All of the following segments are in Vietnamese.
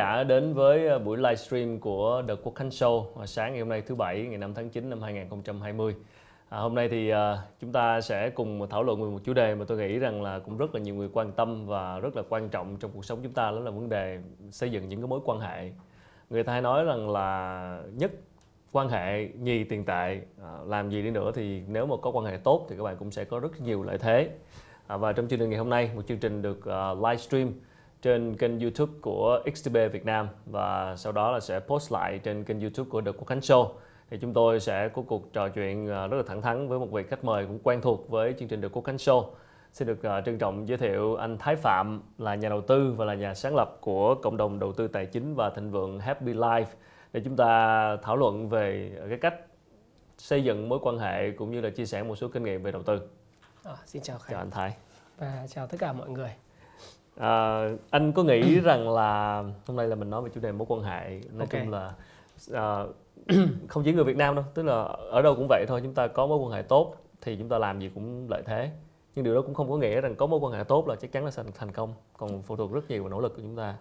giả đến với ờ, buổi livestream của The Quốc Khánh Show sáng ngày hôm nay thứ Bảy ngày 5 tháng 9 năm 2020. À, hôm nay thì uh, chúng ta sẽ cùng thảo luận về một chủ đề mà tôi nghĩ rằng là cũng rất là nhiều người quan tâm và rất là quan trọng trong cuộc sống chúng ta đó là vấn đề xây dựng những cái mối quan hệ. Người ta hay nói rằng là nhất quan hệ nhì tiền tệ à, làm gì đi nữa thì nếu mà có quan hệ tốt thì các bạn cũng sẽ có rất nhiều lợi thế à, và trong chương trình ngày hôm nay một chương trình được uh, livestream trên kênh YouTube của XTB Việt Nam và sau đó là sẽ post lại trên kênh YouTube của The Quốc Khánh Show. Thì chúng tôi sẽ có cuộc trò chuyện ờ, rất là thẳng thắn với một vị khách mời cũng quen thuộc với chương trình The Quốc Khánh Show. Xin được uh, trân trọng giới thiệu anh Thái Phạm là nhà đầu tư và là nhà sáng lập của cộng đồng đầu tư tài chính và thịnh vượng Happy Life để chúng ta thảo luận về cái cách xây dựng mối quan hệ cũng như là chia sẻ một số kinh nghiệm về đầu tư. À, xin chào Khánh. Chào anh Thái. Và chào tất cả mọi người. À, anh có nghĩ rằng là hôm nay là mình nói về chủ đề mối quan hệ nói okay. chung là à, không chỉ người Việt Nam đâu tức là ở đâu cũng vậy thôi chúng ta có mối quan hệ tốt thì chúng ta làm gì cũng lợi thế nhưng điều đó cũng không có nghĩa rằng có mối quan hệ tốt là chắc chắn là sẽ thành công còn phụ thuộc rất nhiều vào nỗ lực của chúng ta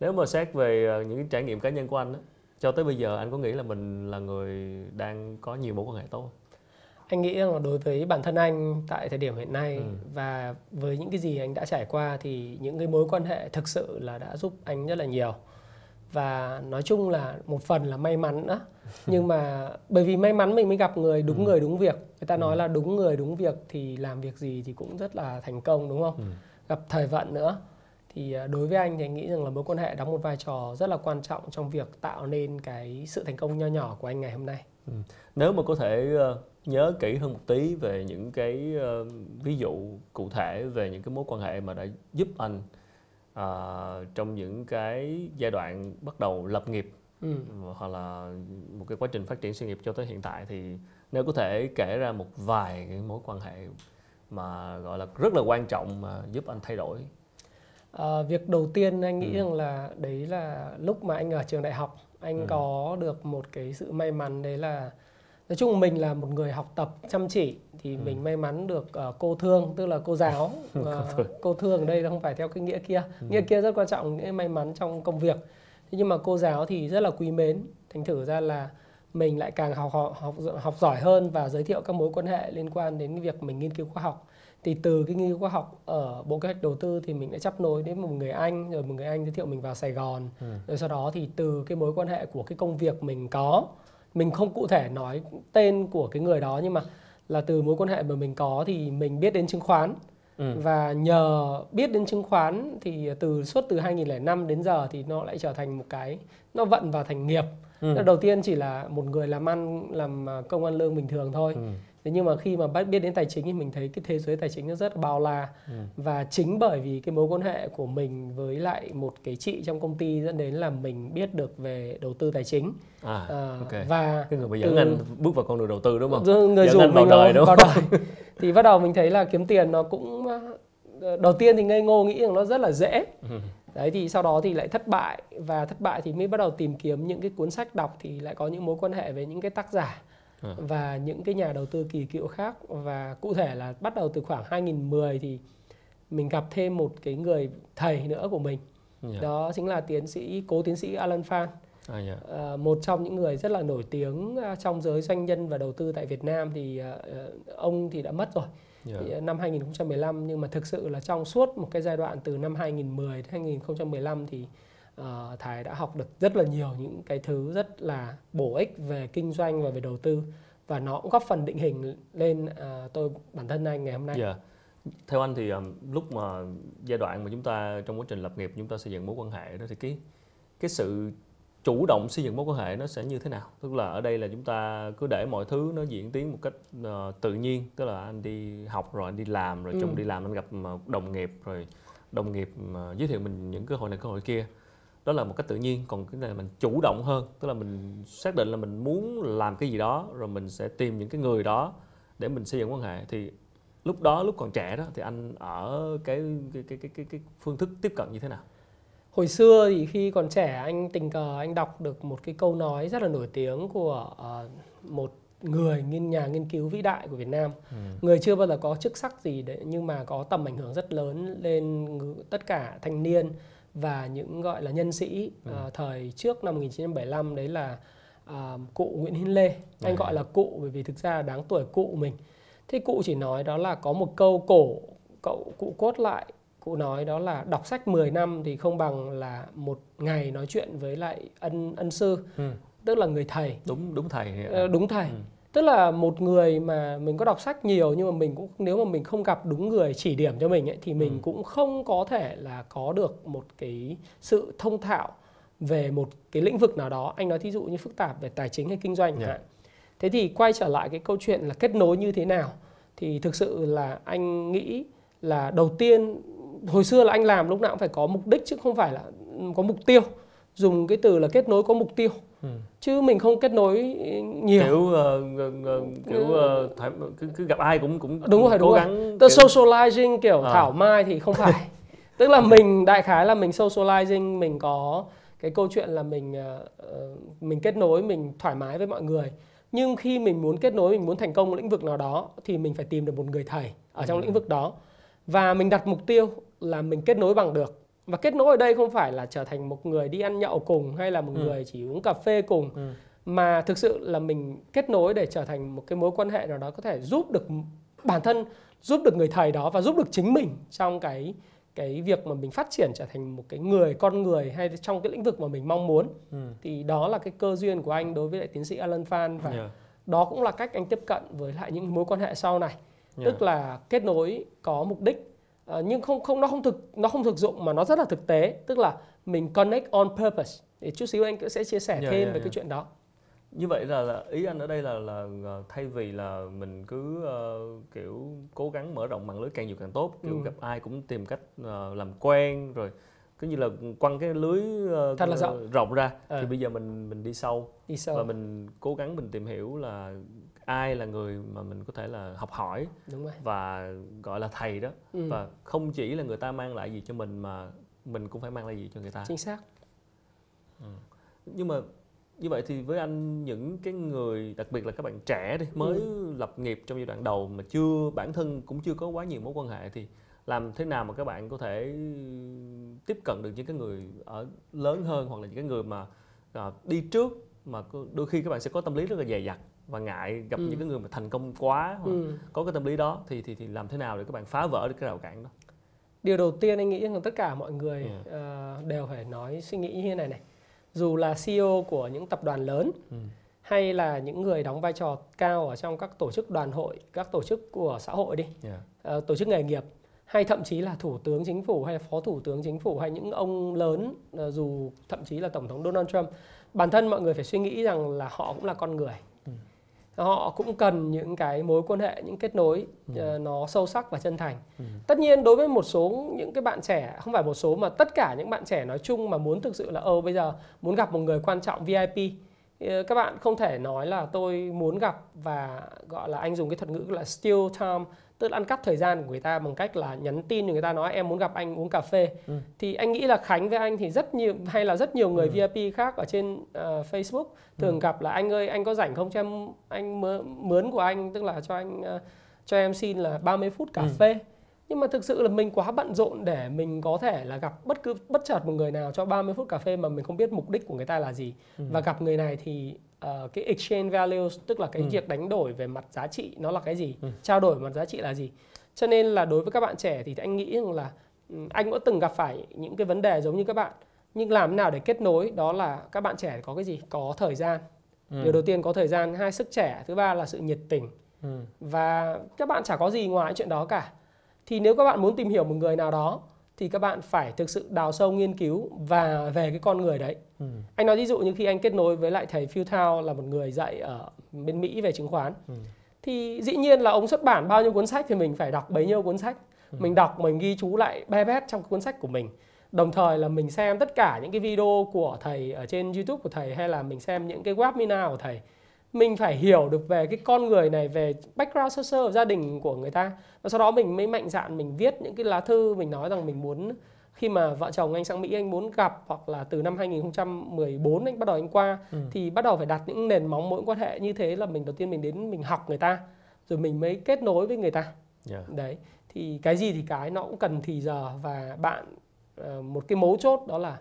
nếu mà xét về à, những trải nghiệm cá nhân của anh đó, cho tới bây giờ anh có nghĩ là mình là người đang có nhiều mối quan hệ tốt không? Anh nghĩ rằng là đối với bản thân anh tại thời điểm hiện nay ừ. và với những cái gì anh đã trải qua thì những cái mối quan hệ thực sự là đã giúp anh rất là nhiều và nói chung là một phần là may mắn nữa nhưng mà bởi vì may mắn mình mới gặp người đúng ừ. người đúng việc người ta nói ừ. là đúng người đúng việc thì làm việc gì thì cũng rất là thành công đúng không ừ. gặp thời vận nữa thì à, đối với anh thì anh nghĩ rằng là mối quan hệ đóng một vai trò rất là quan trọng trong việc tạo nên cái sự thành công nho nhỏ của anh ngày hôm nay ừ. nếu mà có thể ờ, nhớ kỹ hơn một tí về những cái uh, ví dụ cụ thể về những cái mối quan hệ mà đã giúp anh uh, trong những cái giai đoạn bắt đầu lập nghiệp ừ. hoặc là một cái quá trình phát triển sự nghiệp cho tới hiện tại thì nếu có thể kể ra một vài cái mối quan hệ mà gọi là rất là quan trọng mà giúp anh thay đổi à, việc đầu tiên anh nghĩ ừ. rằng là đấy là lúc mà anh ở trường đại học anh ừ. có được một cái sự may mắn đấy là nói chung mình là một người học tập chăm chỉ thì ừ. mình may mắn được uh, cô thương tức là cô giáo uh, cô thương ở đây không phải theo cái nghĩa kia ừ. nghĩa kia rất quan trọng nghĩa may mắn trong công việc thế nhưng mà cô giáo thì rất là quý mến thành thử ra là mình lại càng học học học, học giỏi hơn và giới thiệu các mối quan hệ liên quan đến việc mình nghiên cứu khoa học thì từ cái nghiên cứu khoa học ở bộ kế hoạch đầu tư thì mình đã chấp nối đến một người anh rồi một người anh giới thiệu mình vào Sài Gòn ừ. rồi sau đó thì từ cái mối quan hệ của cái công việc mình có mình không cụ thể nói tên của cái người đó nhưng mà là từ mối quan hệ mà mình có thì mình biết đến chứng khoán ừ. và nhờ biết đến chứng khoán thì từ suốt từ 2005 đến giờ thì nó lại trở thành một cái nó vận vào thành nghiệp ừ. đầu tiên chỉ là một người làm ăn làm công ăn lương bình thường thôi ừ thế nhưng mà khi mà biết đến tài chính thì mình thấy cái thế giới tài chính nó rất là bao la ừ. và chính bởi vì cái mối quan hệ của mình với lại một cái chị trong công ty dẫn đến là mình biết được về đầu tư tài chính à, à okay. và cái người mà dẫn từ, anh bước vào con đường đầu tư đúng không người dẫn anh vào đời đúng không vào đời. thì bắt đầu mình thấy là kiếm tiền nó cũng ờ, đầu tiên thì ngây ngô nghĩ rằng nó rất là dễ ừ. đấy thì sau đó thì lại thất bại và thất bại thì mới bắt đầu tìm kiếm những cái cuốn sách đọc thì lại có những mối quan hệ với những cái tác giả À. và những cái nhà đầu tư kỳ cựu khác và cụ thể là bắt đầu từ khoảng 2010 thì mình gặp thêm một cái người thầy nữa của mình yeah. Dạ. đó chính là tiến sĩ cố tiến sĩ Alan Phan À, yeah. Dạ. à, một trong những người rất là nổi tiếng à, trong giới doanh nhân và đầu tư tại Việt Nam thì à, à ông thì đã mất rồi yeah. Dạ. thì, năm 2015 nhưng mà thực sự là trong suốt một cái giai đoạn từ năm 2010 đến 2015 thì uh, Thái đã học được rất là nhiều những cái thứ rất là bổ ích về kinh doanh và về đầu tư và nó cũng góp phần định hình lên uh, tôi bản thân anh ngày hôm nay. Yeah. Dạ. Theo anh thì um, lúc mà giai đoạn mà chúng ta trong quá trình lập nghiệp chúng ta xây dựng mối quan hệ đó thì cái cái sự chủ động xây dựng mối quan hệ nó sẽ như thế nào tức là ở đây là chúng ta cứ để mọi thứ nó diễn tiến một cách uh, tự nhiên tức là anh đi học rồi anh đi làm rồi ừ. trong đi làm anh gặp đồng nghiệp rồi đồng nghiệp uh, giới thiệu mình những cơ hội này cơ hội kia đó là một cách tự nhiên còn cái này mình chủ động hơn. Tức là mình xác định là mình muốn làm cái gì đó rồi mình sẽ tìm những cái người đó để mình xây dựng quan hệ. Thì lúc đó lúc còn trẻ đó thì anh ở cái cái cái cái cái, cái phương thức tiếp cận như thế nào? Hồi xưa thì khi còn trẻ anh tình cờ anh đọc được một cái câu nói rất là nổi tiếng của uh, một người nghiên nhà nghiên cứu vĩ đại của Việt Nam. Ừ. người chưa bao giờ có chức sắc gì đấy nhưng mà có tầm ảnh hưởng rất lớn lên tất cả thanh niên và những gọi là nhân sĩ Ừ. ờ, thời trước năm 1975 đấy là à, cụ Nguyễn Hinh Lê anh À. gọi là cụ bởi vì thực ra là đáng tuổi cụ mình thế cụ chỉ nói đó là có một câu cổ cậu cụ cốt lại cụ nói đó là đọc sách 10 năm thì không bằng là một ngày nói chuyện với lại ân ân sư Ừ. tức là người thầy đúng đúng thầy Ờ, đúng thầy Ừ. tức là một người mà mình có đọc sách nhiều nhưng mà mình cũng nếu mà mình không gặp đúng người chỉ điểm cho mình ấy, thì mình Ừ. cũng không có thể là có được một cái sự thông thạo về một cái lĩnh vực nào đó anh nói thí dụ như phức tạp về tài chính hay kinh doanh chẳng Dạ. thế thì quay trở lại cái câu chuyện là kết nối như thế nào thì thực sự là anh nghĩ là đầu tiên hồi xưa là anh làm lúc nào cũng phải có mục đích chứ không phải là có mục tiêu dùng cái từ là kết nối có mục tiêu Ừ. chứ mình không kết nối nhiều kiểu ờ, kiểu ờ, thoải, cứ, cứ gặp ai cũng cũng Đúng rồi, đúng cố rồi. gắng Tức kiểu- socializing kiểu À. thảo mai thì không phải. Tức là mình đại khái là mình socializing mình có cái câu chuyện là mình ờ, mình kết nối mình thoải mái với mọi người. Nhưng khi mình muốn kết nối mình muốn thành công một lĩnh vực nào đó thì mình phải tìm được một người thầy ở trong Ừ. lĩnh vực đó. Và mình đặt mục tiêu là mình kết nối bằng được. Và kết nối ở đây không phải là trở thành một người đi ăn nhậu cùng hay là một Ừ. người chỉ uống cà phê cùng Ừ. mà thực sự là mình kết nối để trở thành một cái mối quan hệ nào đó có thể giúp được bản thân giúp được người thầy đó và giúp được chính mình trong cái cái việc mà mình phát triển trở thành một cái người con người hay trong cái lĩnh vực mà mình mong muốn Ừ. thì đó là cái cơ duyên của anh đối với lại tiến sĩ Alan Phan và Dạ. đó cũng là cách anh tiếp cận với lại những mối quan hệ sau này Dạ. tức là kết nối có mục đích ờ, nhưng không không nó không thực nó không thực dụng mà nó rất là thực tế tức là mình connect on purpose thì chút xíu anh sẽ chia sẻ Dạ, thêm dạ, về dạ. cái chuyện đó như vậy là, là ý anh ở đây là là thay vì là mình cứ ờ, kiểu cố gắng mở rộng mạng lưới càng nhiều càng tốt kiểu Ừ. gặp ai cũng tìm cách ờ, làm quen rồi cứ như là quăng cái lưới Thật là rộng. rộng ra Ờ. thì bây giờ mình mình đi sâu đi sâu và mình cố gắng mình tìm hiểu là ai là người mà mình có thể là học hỏi đúng rồi. và gọi là thầy đó. Ừ. và không chỉ là người ta mang lại gì cho mình mà mình cũng phải mang lại gì cho người ta. Chính xác. Nhưng mà như vậy thì với anh những cái người đặc biệt là các bạn trẻ đi mới lập nghiệp trong giai đoạn đầu mà chưa bản thân cũng chưa có quá nhiều mối quan hệ thì làm thế nào mà các bạn có thể tiếp cận được những cái người ở lớn hơn hoặc là những cái người mà à, đi trước mà đôi khi các bạn sẽ có tâm lý rất là dè dặt và ngại gặp Ừ. những cái người mà thành công quá hoặc ừ. có cái tâm lý đó thì thì thì làm thế nào để các bạn phá vỡ được cái rào cản đó điều đầu tiên anh nghĩ rằng tất cả mọi người Yeah. ờ, đều phải nói suy nghĩ như thế này này dù là CEO của những tập đoàn lớn Ừ. hay là những người đóng vai trò cao ở trong các tổ chức đoàn hội các tổ chức của xã hội đi Yeah. ờ, tổ chức nghề nghiệp hay thậm chí là thủ tướng chính phủ hay phó thủ tướng chính phủ hay những ông lớn ờ, dù thậm chí là tổng thống Donald Trump bản thân mọi người phải suy nghĩ rằng là họ cũng là con người Ừ. họ cũng cần những cái mối quan hệ những kết nối Ừ. ờ, nó sâu sắc và chân thành Ừ. tất nhiên đối với một số những cái bạn trẻ không phải một số mà tất cả những bạn trẻ nói chung mà muốn thực sự là ồ bây giờ muốn gặp một người quan trọng VIP ờ, các bạn không thể nói là tôi muốn gặp và gọi là anh dùng cái thuật ngữ là steal time tức là ăn cắp thời gian của người ta bằng cách là nhắn tin người ta nói em muốn gặp anh uống cà phê Ừ. thì anh nghĩ là Khánh với anh thì rất nhiều hay là rất nhiều người Ừ. VIP khác ở trên ờ, Facebook thường gặp là anh ơi anh có rảnh không cho em anh mướn của anh tức là cho anh ờ, cho em xin là 30 phút cà Ừ. phê nhưng mà thực sự là mình quá bận rộn để mình có thể là gặp bất cứ bất chợt một người nào cho 30 phút cà phê mà mình không biết mục đích của người ta là gì Ừ. và gặp người này thì ờ, cái exchange values tức là cái Ừ. việc đánh đổi về mặt giá trị nó là cái gì Ừ. trao đổi mặt giá trị là gì cho nên là đối với các bạn trẻ thì anh nghĩ rằng là ừ, anh cũng từng gặp phải những cái vấn đề giống như các bạn nhưng làm thế nào để kết nối đó là các bạn trẻ có cái gì có thời gian Ừ. điều đầu tiên có thời gian hai sức trẻ thứ ba là sự nhiệt tình Ừ. và các bạn chả có gì ngoài chuyện đó cả thì nếu các bạn muốn tìm hiểu một người nào đó thì các bạn phải thực sự đào sâu nghiên cứu và về cái con người đấy Ừ. anh nói ví dụ như khi anh kết nối với lại thầy Phil Thao là một người dạy ở bên Mỹ về chứng khoán Ừ. thì dĩ nhiên là ông xuất bản bao nhiêu cuốn sách thì mình phải đọc bấy nhiêu cuốn sách Ừ. mình đọc mình ghi chú lại be bét trong cuốn sách của mình đồng thời là mình xem tất cả những cái video của thầy ở trên YouTube của thầy hay là mình xem những cái webinar của thầy mình phải hiểu được về cái con người này về background sơ sơ gia đình của người ta và sau đó mình mới mạnh dạn mình viết những cái lá thư mình nói rằng mình muốn khi mà vợ chồng anh sang Mỹ anh muốn gặp hoặc là từ năm 2014 anh bắt đầu anh qua Ừ. thì bắt đầu phải đặt những nền móng mối quan hệ như thế là mình đầu tiên mình đến mình học người ta rồi mình mới kết nối với người ta Dạ. đấy thì cái gì thì cái nó cũng cần thì giờ và bạn ờ, một cái mấu chốt đó là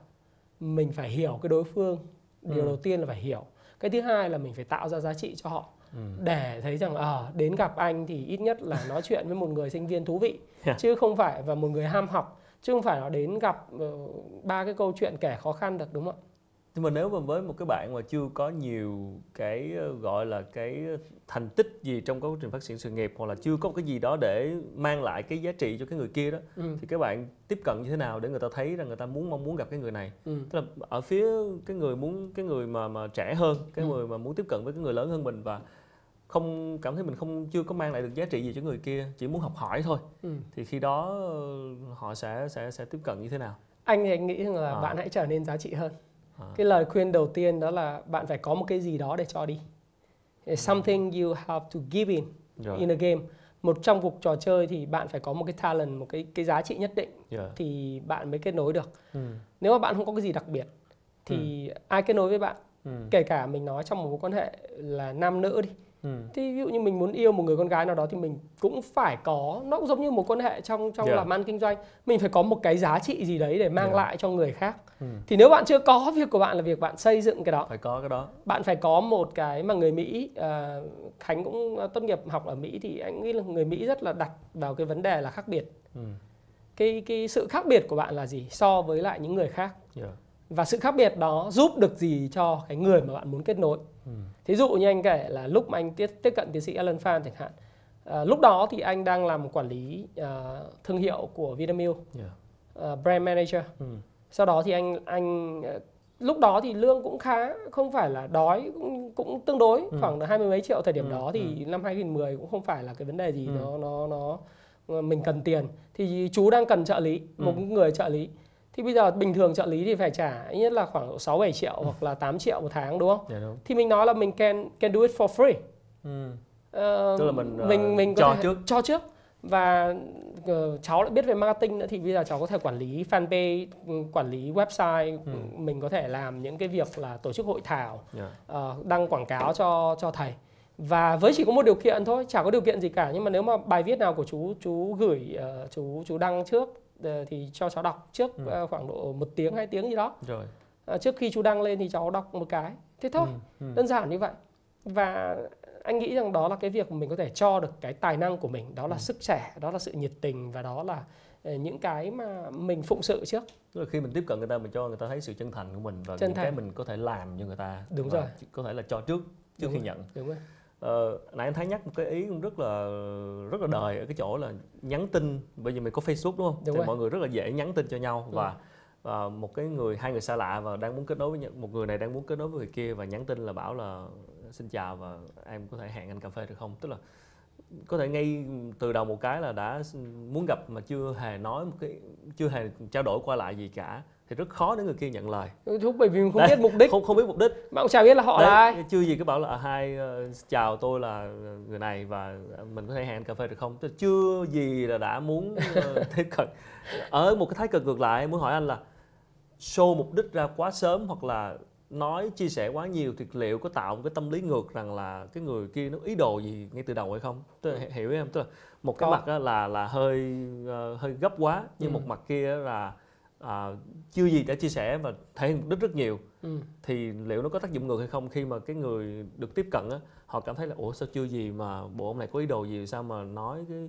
mình phải hiểu cái đối phương điều Ừ. đầu tiên là phải hiểu cái thứ hai là mình phải tạo ra giá trị cho họ Ừ. để thấy rằng ờ đến gặp anh thì ít nhất là nói chuyện với một người sinh viên thú vị Yeah. chứ không phải và một người ham học chứ không phải là đến gặp ờ, ba cái câu chuyện kể khó khăn được đúng không ạ nhưng mà nếu mà với một cái bạn mà chưa có nhiều cái ờ, gọi là cái thành tích gì trong quá trình phát triển sự nghiệp hoặc là chưa có một cái gì đó để mang lại cái giá trị cho cái người kia đó ừ. thì các bạn tiếp cận như thế nào để người ta thấy rằng người ta muốn mong muốn gặp cái người này Ừ. tức là ở phía cái người muốn cái người mà mà trẻ hơn cái Ừ. người mà muốn tiếp cận với cái người lớn hơn mình và không cảm thấy mình không chưa có mang lại được giá trị gì cho người kia chỉ muốn học hỏi thôi Ừ. thì khi đó ờ, họ sẽ sẽ sẽ tiếp cận như thế nào anh thì anh nghĩ rằng là À. bạn hãy trở nên giá trị hơn. Cái lời khuyên đầu tiên đó là bạn phải có một cái gì đó để cho đi. It's something you have to give in rồi. in a game. Một trong cuộc trò chơi thì bạn phải có một cái talent một cái cái giá trị nhất định yeah. thì bạn mới kết nối được. Ừ. nếu mà bạn không có cái gì đặc biệt thì ai kết nối với bạn? Ừ. kể cả mình nói trong một mối quan hệ là nam nữ đi Ừ. thì ví dụ như mình muốn yêu một người con gái nào đó thì mình cũng phải có nó cũng giống như một quan hệ trong trong Yeah. làm ăn kinh doanh mình phải có một cái giá trị gì đấy để mang Yeah. lại cho người khác Ừ. thì nếu bạn chưa có việc của bạn là việc bạn xây dựng cái đó phải có cái đó bạn phải có một cái mà người Mỹ à, Khánh cũng tốt nghiệp học ở Mỹ thì anh nghĩ là người Mỹ rất là đặt vào cái vấn đề là khác biệt ừ. cái cái sự khác biệt của bạn là gì so với lại những người khác yeah. Và sự khác biệt đó giúp được gì cho cái người mà bạn muốn kết nối ừ. thí dụ như anh kể là lúc mà anh tiếp tiếp cận tiến sĩ Alan Phan chẳng hạn à, lúc đó thì anh đang làm quản lý à, thương hiệu của Vinamilk yeah. à, brand manager Ừ. sau đó thì anh anh lúc đó thì lương cũng khá không phải là đói cũng, cũng tương đối Ừ. khoảng hai mươi mấy triệu thời điểm Ừ, đó thì năm 2010 cũng không phải là cái vấn đề gì Ừ. nó nó nó mình cần tiền thì chú đang cần trợ lý Ừ. một người trợ lý thì bây giờ bình thường trợ lý thì phải trả ít nhất là khoảng 6 7 triệu hoặc là 8 triệu một tháng đúng không? dạ đúng Thì mình nói là mình can can do it for free. ừ. Ờ, Tức là mình, ờ, mình mình có cho thể trước. cho trước và ờ, cháu lại biết về marketing nữa thì bây giờ cháu có thể quản lý fanpage, ừ, quản lý website, Ừ. mình có thể làm những cái việc là tổ chức hội thảo, yeah. ờ, đăng quảng cáo cho cho thầy. Và với chỉ có một điều kiện thôi, chả có điều kiện gì cả nhưng mà nếu mà bài viết nào của chú chú gửi ờ, chú chú đăng trước thì cho cháu đọc trước Ừ. ờ, khoảng độ một tiếng hai tiếng gì đó. rồi Ờ, trước khi chú đăng lên thì cháu đọc một cái. Thế thôi ừ. Ừ. đơn giản như vậy và anh nghĩ rằng đó là cái việc mình có thể cho được cái tài năng của mình đó là Ừ. sức trẻ đó là sự nhiệt tình và đó là ờ, những cái mà mình phụng sự trước Tức là khi mình tiếp cận người ta mình cho người ta thấy sự chân thành của mình và Chân những cái thành. mình có thể làm cho người ta Đúng rồi. có thể là cho trước trước Đúng khi rồi. nhận đúng không Ờ, nãy anh thấy nhắc một cái ý cũng rất là rất là đời ở cái chỗ là nhắn tin bây giờ mình có Facebook đúng không? Đúng thì rồi. mọi người rất là dễ nhắn tin cho nhau Ừ. và và một cái người hai người xa lạ và đang muốn kết nối với nhau, một người này đang muốn kết nối với người kia và nhắn tin là bảo là xin chào và em có thể hẹn anh cà phê được không? Tức là có thể ngay từ đầu một cái là đã muốn gặp mà chưa hề nói một cái chưa hề trao đổi qua lại gì cả thì rất khó để người kia nhận lời. Thúc bởi vì mình không Đấy, biết mục đích. không không biết mục đích. Mà cũng chả biết là họ là ai. Đấy, chưa gì cứ bảo là à, hai ờ, chào tôi là người này và mình có thể hẹn cà phê được không? Là chưa gì là đã muốn ờ, tiếp cận. Ở một cái thái cực ngược lại muốn hỏi anh là show mục đích ra quá sớm hoặc là nói chia sẻ quá nhiều thì liệu có tạo một cái tâm lý ngược rằng là cái người kia nó ý đồ gì ngay từ đầu hay không? Là hiểu em? Tức là một cái Có. mặt là là hơi ờ, hơi gấp quá nhưng Ừ. một mặt kia là à, chưa gì đã chia sẻ và thể hiện mục đích rất nhiều. Ừ. thì liệu nó có tác dụng ngược hay không khi mà cái người được tiếp cận á họ cảm thấy là ủa sao chưa gì mà bộ ông này có ý đồ gì sao mà nói cái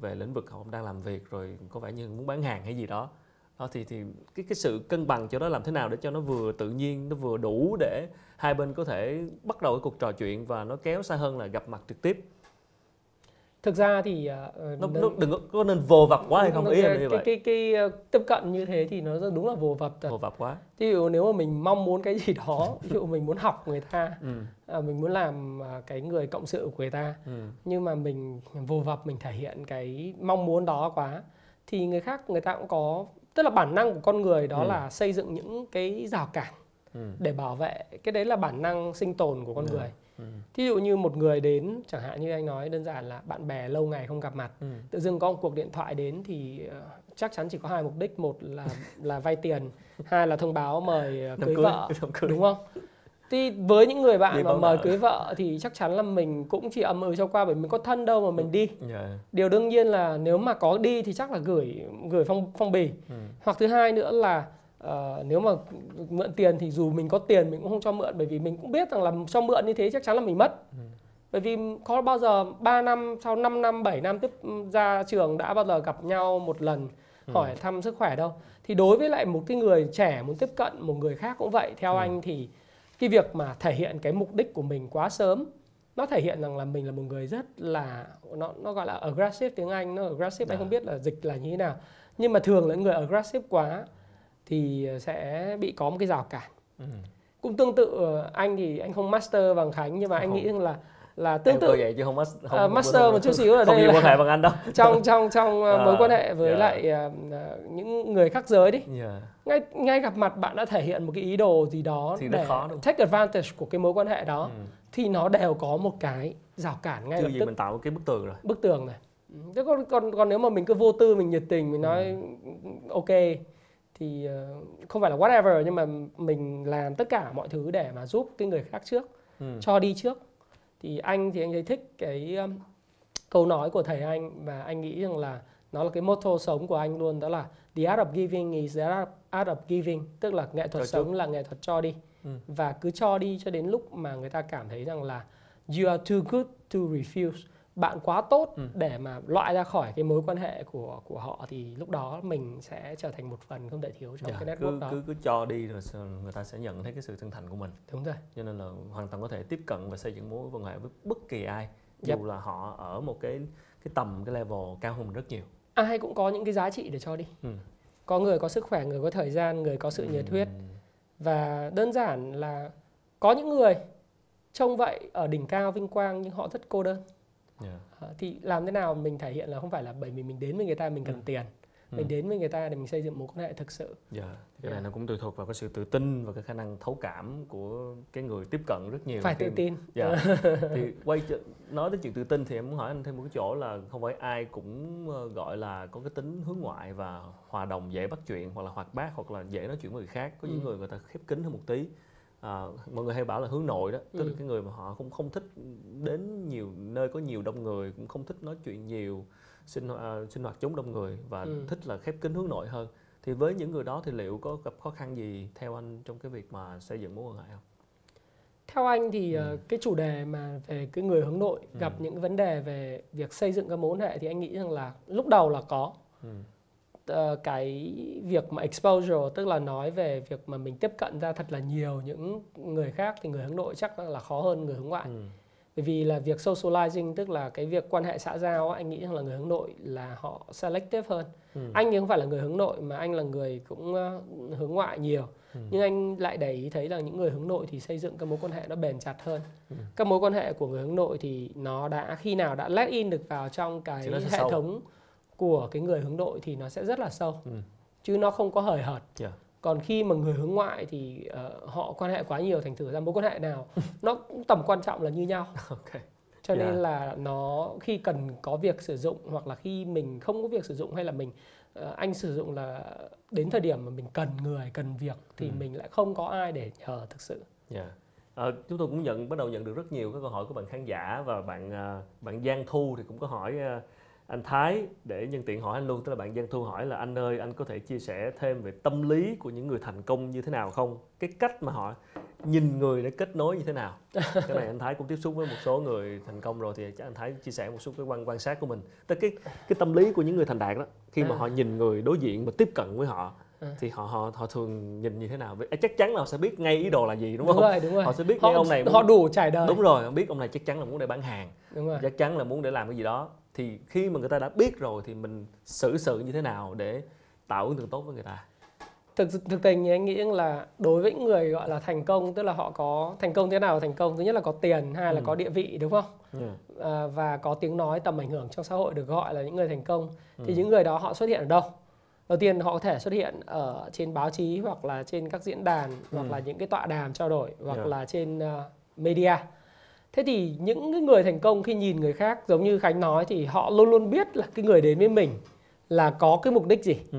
về lĩnh vực ông đang làm việc rồi có vẻ như muốn bán hàng hay gì đó? Đó thì thì cái cái sự cân bằng cho đó làm thế nào để cho nó vừa tự nhiên nó vừa đủ để hai bên có thể bắt đầu cái cuộc trò chuyện và nó kéo xa hơn là gặp mặt trực tiếp thực ra thì ờ, nó, nó- đừng có, nên vồ vập quá hay không? ý em là như cái, vậy. cái, cái, ờ, tiếp cận như thế thì nó đúng là vồ vập thật. Vồ vập quá. Ví dụ nếu mà mình mong muốn cái gì đó ví dụ mình muốn học người ta ừ, à, mình muốn làm à, cái người cộng sự của người ta ừ, nhưng mà mình vô vập mình thể hiện cái mong muốn đó quá thì người khác người ta cũng có tức là bản năng của con người đó Ừ. là xây dựng những cái rào cản ừ, để bảo vệ. Cái đấy là bản năng sinh tồn của con Ừ. người ừ, thí dụ như một người đến chẳng hạn như anh nói đơn giản là bạn bè lâu ngày không gặp mặt ừ, tự dưng có một cuộc điện thoại đến thì ờ, chắc chắn chỉ có hai mục đích một là là vay tiền hai là thông báo mời ờ, cưới cưới, vợ cưới. đúng không thì với những người Đi bạn mà mời cưới vợ thì chắc chắn là mình cũng chỉ ầm ừ cho qua bởi mình có thân đâu mà mình đi Dạ. điều đương nhiên là nếu mà có đi thì chắc là gửi gửi phong phong bì Ừ. hoặc thứ hai nữa là ờ, nếu mà mượn tiền thì dù mình có tiền mình cũng không cho mượn bởi vì mình cũng biết rằng là cho mượn như thế chắc chắn là mình mất Ừ. bởi vì có bao giờ 3 năm sau 5 năm 7 năm tiếp ra trường đã bao giờ gặp nhau một lần Ừ. hỏi thăm sức khỏe đâu thì đối với lại một cái người trẻ muốn tiếp cận một người khác cũng vậy theo Ừ. anh thì cái việc mà thể hiện cái mục đích của mình quá sớm nó thể hiện rằng là mình là một người rất là nó nó gọi là aggressive tiếng Anh nó aggressive anh Dạ. không biết là dịch là như thế nào nhưng mà thường là những người aggressive quá thì sẽ bị có một cái rào cản Ừ. cũng tương tự ờ, anh thì anh không master bằng Khánh nhưng mà anh Không. nghĩ rằng là là tương Em tự vậy chứ không, mas- không, Ờ, master một chút xíu ở không đây nhiều là- quan hệ bằng anh đâu. trong trong trong ờ, mối À, quan hệ với dạ. lại ờ, ờ, những người khác giới đi Dạ. ngay ngay gặp mặt bạn đã thể hiện một cái ý đồ gì đó Thì rất để khó, đúng không? take advantage của cái mối quan hệ đó Ừ. thì nó đều có một cái rào cản ngay Chưa lập gì tức mình tạo cái bức tường rồi. bức tường này thế còn còn còn nếu mà mình cứ vô tư mình nhiệt tình mình nói Ừ. ok thì ờ, không phải là whatever nhưng mà mình làm tất cả mọi thứ để mà giúp cái người khác trước Ừ. cho đi trước thì anh thì anh thấy thích cái um, câu nói của thầy anh và anh nghĩ rằng là nó là cái motto sống của anh luôn đó là the art of giving is the art art of giving tức là nghệ thuật Cho sống là nghệ thuật cho đi Ừ. và cứ cho đi cho đến lúc mà người ta cảm thấy rằng là you are too good to refuse bạn quá tốt Ừ. để mà loại ra khỏi cái mối quan hệ của của họ thì lúc đó mình sẽ trở thành một phần không thể thiếu trong Dạ, cái cứ, network đó cứ cứ cho đi rồi người ta sẽ nhận thấy cái sự chân thành của mình đúng rồi cho nên là hoàn toàn có thể tiếp cận và xây dựng mối quan hệ với bất kỳ ai Yep. dù là họ ở một cái cái tầm cái level cao hơn mình rất nhiều ai cũng có những cái giá trị để cho đi Ừ. có người có sức khỏe người có thời gian người có sự nhiệt huyết Ừ. và đơn giản là có những người trông vậy ở đỉnh cao vinh quang nhưng họ rất cô đơn Dạ. Ờ, thì làm thế nào mình thể hiện là không phải là bởi vì mình đến với người ta mình cần Ừ. tiền Ừ. mình đến với người ta để mình xây dựng mối quan hệ thực sự Dạ, cái này nó cũng tùy thuộc vào cái sự tự tin và cái khả năng thấu cảm của cái người tiếp cận rất nhiều. phải tự tin Dạ. thì quay nói đến chuyện tự tin thì em muốn hỏi anh thêm một cái chỗ là không phải ai cũng ờ, gọi là có cái tính hướng ngoại và hòa đồng dễ bắt chuyện hoặc là hoạt bát hoặc là dễ nói chuyện với người khác. Có những Ừ. người người ta khép kín hơn một tí. À, mọi người hay bảo là hướng nội đó, tức là Ừ. cái người mà họ không không thích đến nhiều nơi có nhiều đông người, cũng không thích nói chuyện nhiều, sinh hoạt, sinh hoạt chống đông người và Ừ. thích là khép kín hướng nội hơn. Thì với những người đó thì liệu có gặp khó khăn gì theo anh trong cái việc mà xây dựng mối quan hệ không? theo anh thì ờ, Ừ. cái chủ đề mà về cái người hướng nội Ừ. gặp những vấn đề về việc xây dựng các mối quan hệ thì anh nghĩ rằng là lúc đầu là có Ừ. Ờ, cái việc mà exposure tức là nói về việc mà mình tiếp cận ra thật là nhiều những người khác thì người hướng nội chắc là khó hơn người hướng ngoại Ừ. bởi vì là việc socializing tức là cái việc quan hệ xã giao anh nghĩ rằng là người hướng nội là họ selective hơn Ừ. anh thì không phải là người hướng nội mà anh là người cũng ờ, hướng ngoại nhiều Ừ. nhưng anh lại để ý thấy là những người hướng nội thì xây dựng các mối quan hệ nó bền chặt hơn Ừ. các mối quan hệ của người hướng nội thì nó đã khi nào đã let in được vào trong cái hệ sâu. thống của cái người hướng nội thì nó sẽ rất là sâu Ừ. chứ nó không có hời hợt Dạ. còn khi mà người hướng ngoại thì ờ, họ quan hệ quá nhiều thành thử ra mối quan hệ nào nó cũng tầm quan trọng là như nhau Ok. cho Dạ. nên là nó khi cần có việc sử dụng hoặc là khi mình không có việc sử dụng hay là mình ờ, anh sử dụng là đến thời điểm mà mình cần người cần việc thì Ừ. mình lại không có ai để nhờ thực sự Dạ. Ờ, chúng tôi cũng nhận bắt đầu nhận được rất nhiều các câu hỏi của bạn khán giả và bạn à, bạn Giang Thu thì cũng có hỏi à, anh Thái để nhân tiện hỏi anh luôn tức là bạn Giang Thu hỏi là anh ơi anh có thể chia sẻ thêm về tâm lý của những người thành công như thế nào không? Cái cách mà họ nhìn người để kết nối như thế nào? Cái này anh Thái cũng tiếp xúc với một số người thành công rồi thì chắc anh Thái chia sẻ một số cái quan quan sát của mình. Tức cái cái tâm lý của những người thành đạt đó khi mà À. họ nhìn người đối diện và tiếp cận với họ À. thì họ họ họ thường nhìn như thế nào? Vì- chắc chắn là họ sẽ biết ngay ý đồ là gì đúng đúng không? rồi đúng rồi. Họ sẽ biết họ, ngay ông này họ muốn, đủ trải đời. Đúng rồi họ biết ông này chắc chắn là muốn để bán hàng. Đúng rồi. Chắc chắn là muốn để làm cái gì đó thì khi mà người ta đã biết rồi thì mình xử sự như thế nào để tạo ấn tượng tốt với người ta thực thực tình thì anh nghĩ là đối với những người gọi là thành công tức là họ có thành công thế nào thành công thứ nhất là có tiền hai là Ừ. có địa vị đúng không yeah. à, và có tiếng nói tầm ảnh hưởng trong xã hội được gọi là những người thành công thì Ừ. những người đó họ xuất hiện ở đâu đầu tiên họ có thể xuất hiện ở trên báo chí hoặc là trên các diễn đàn hoặc Ừ. là những cái tọa đàm trao đổi hoặc Yeah. là trên uh, media thế thì những cái người thành công khi nhìn người khác giống như khánh nói thì họ luôn luôn biết là cái người đến với mình là có cái mục đích gì Ừ.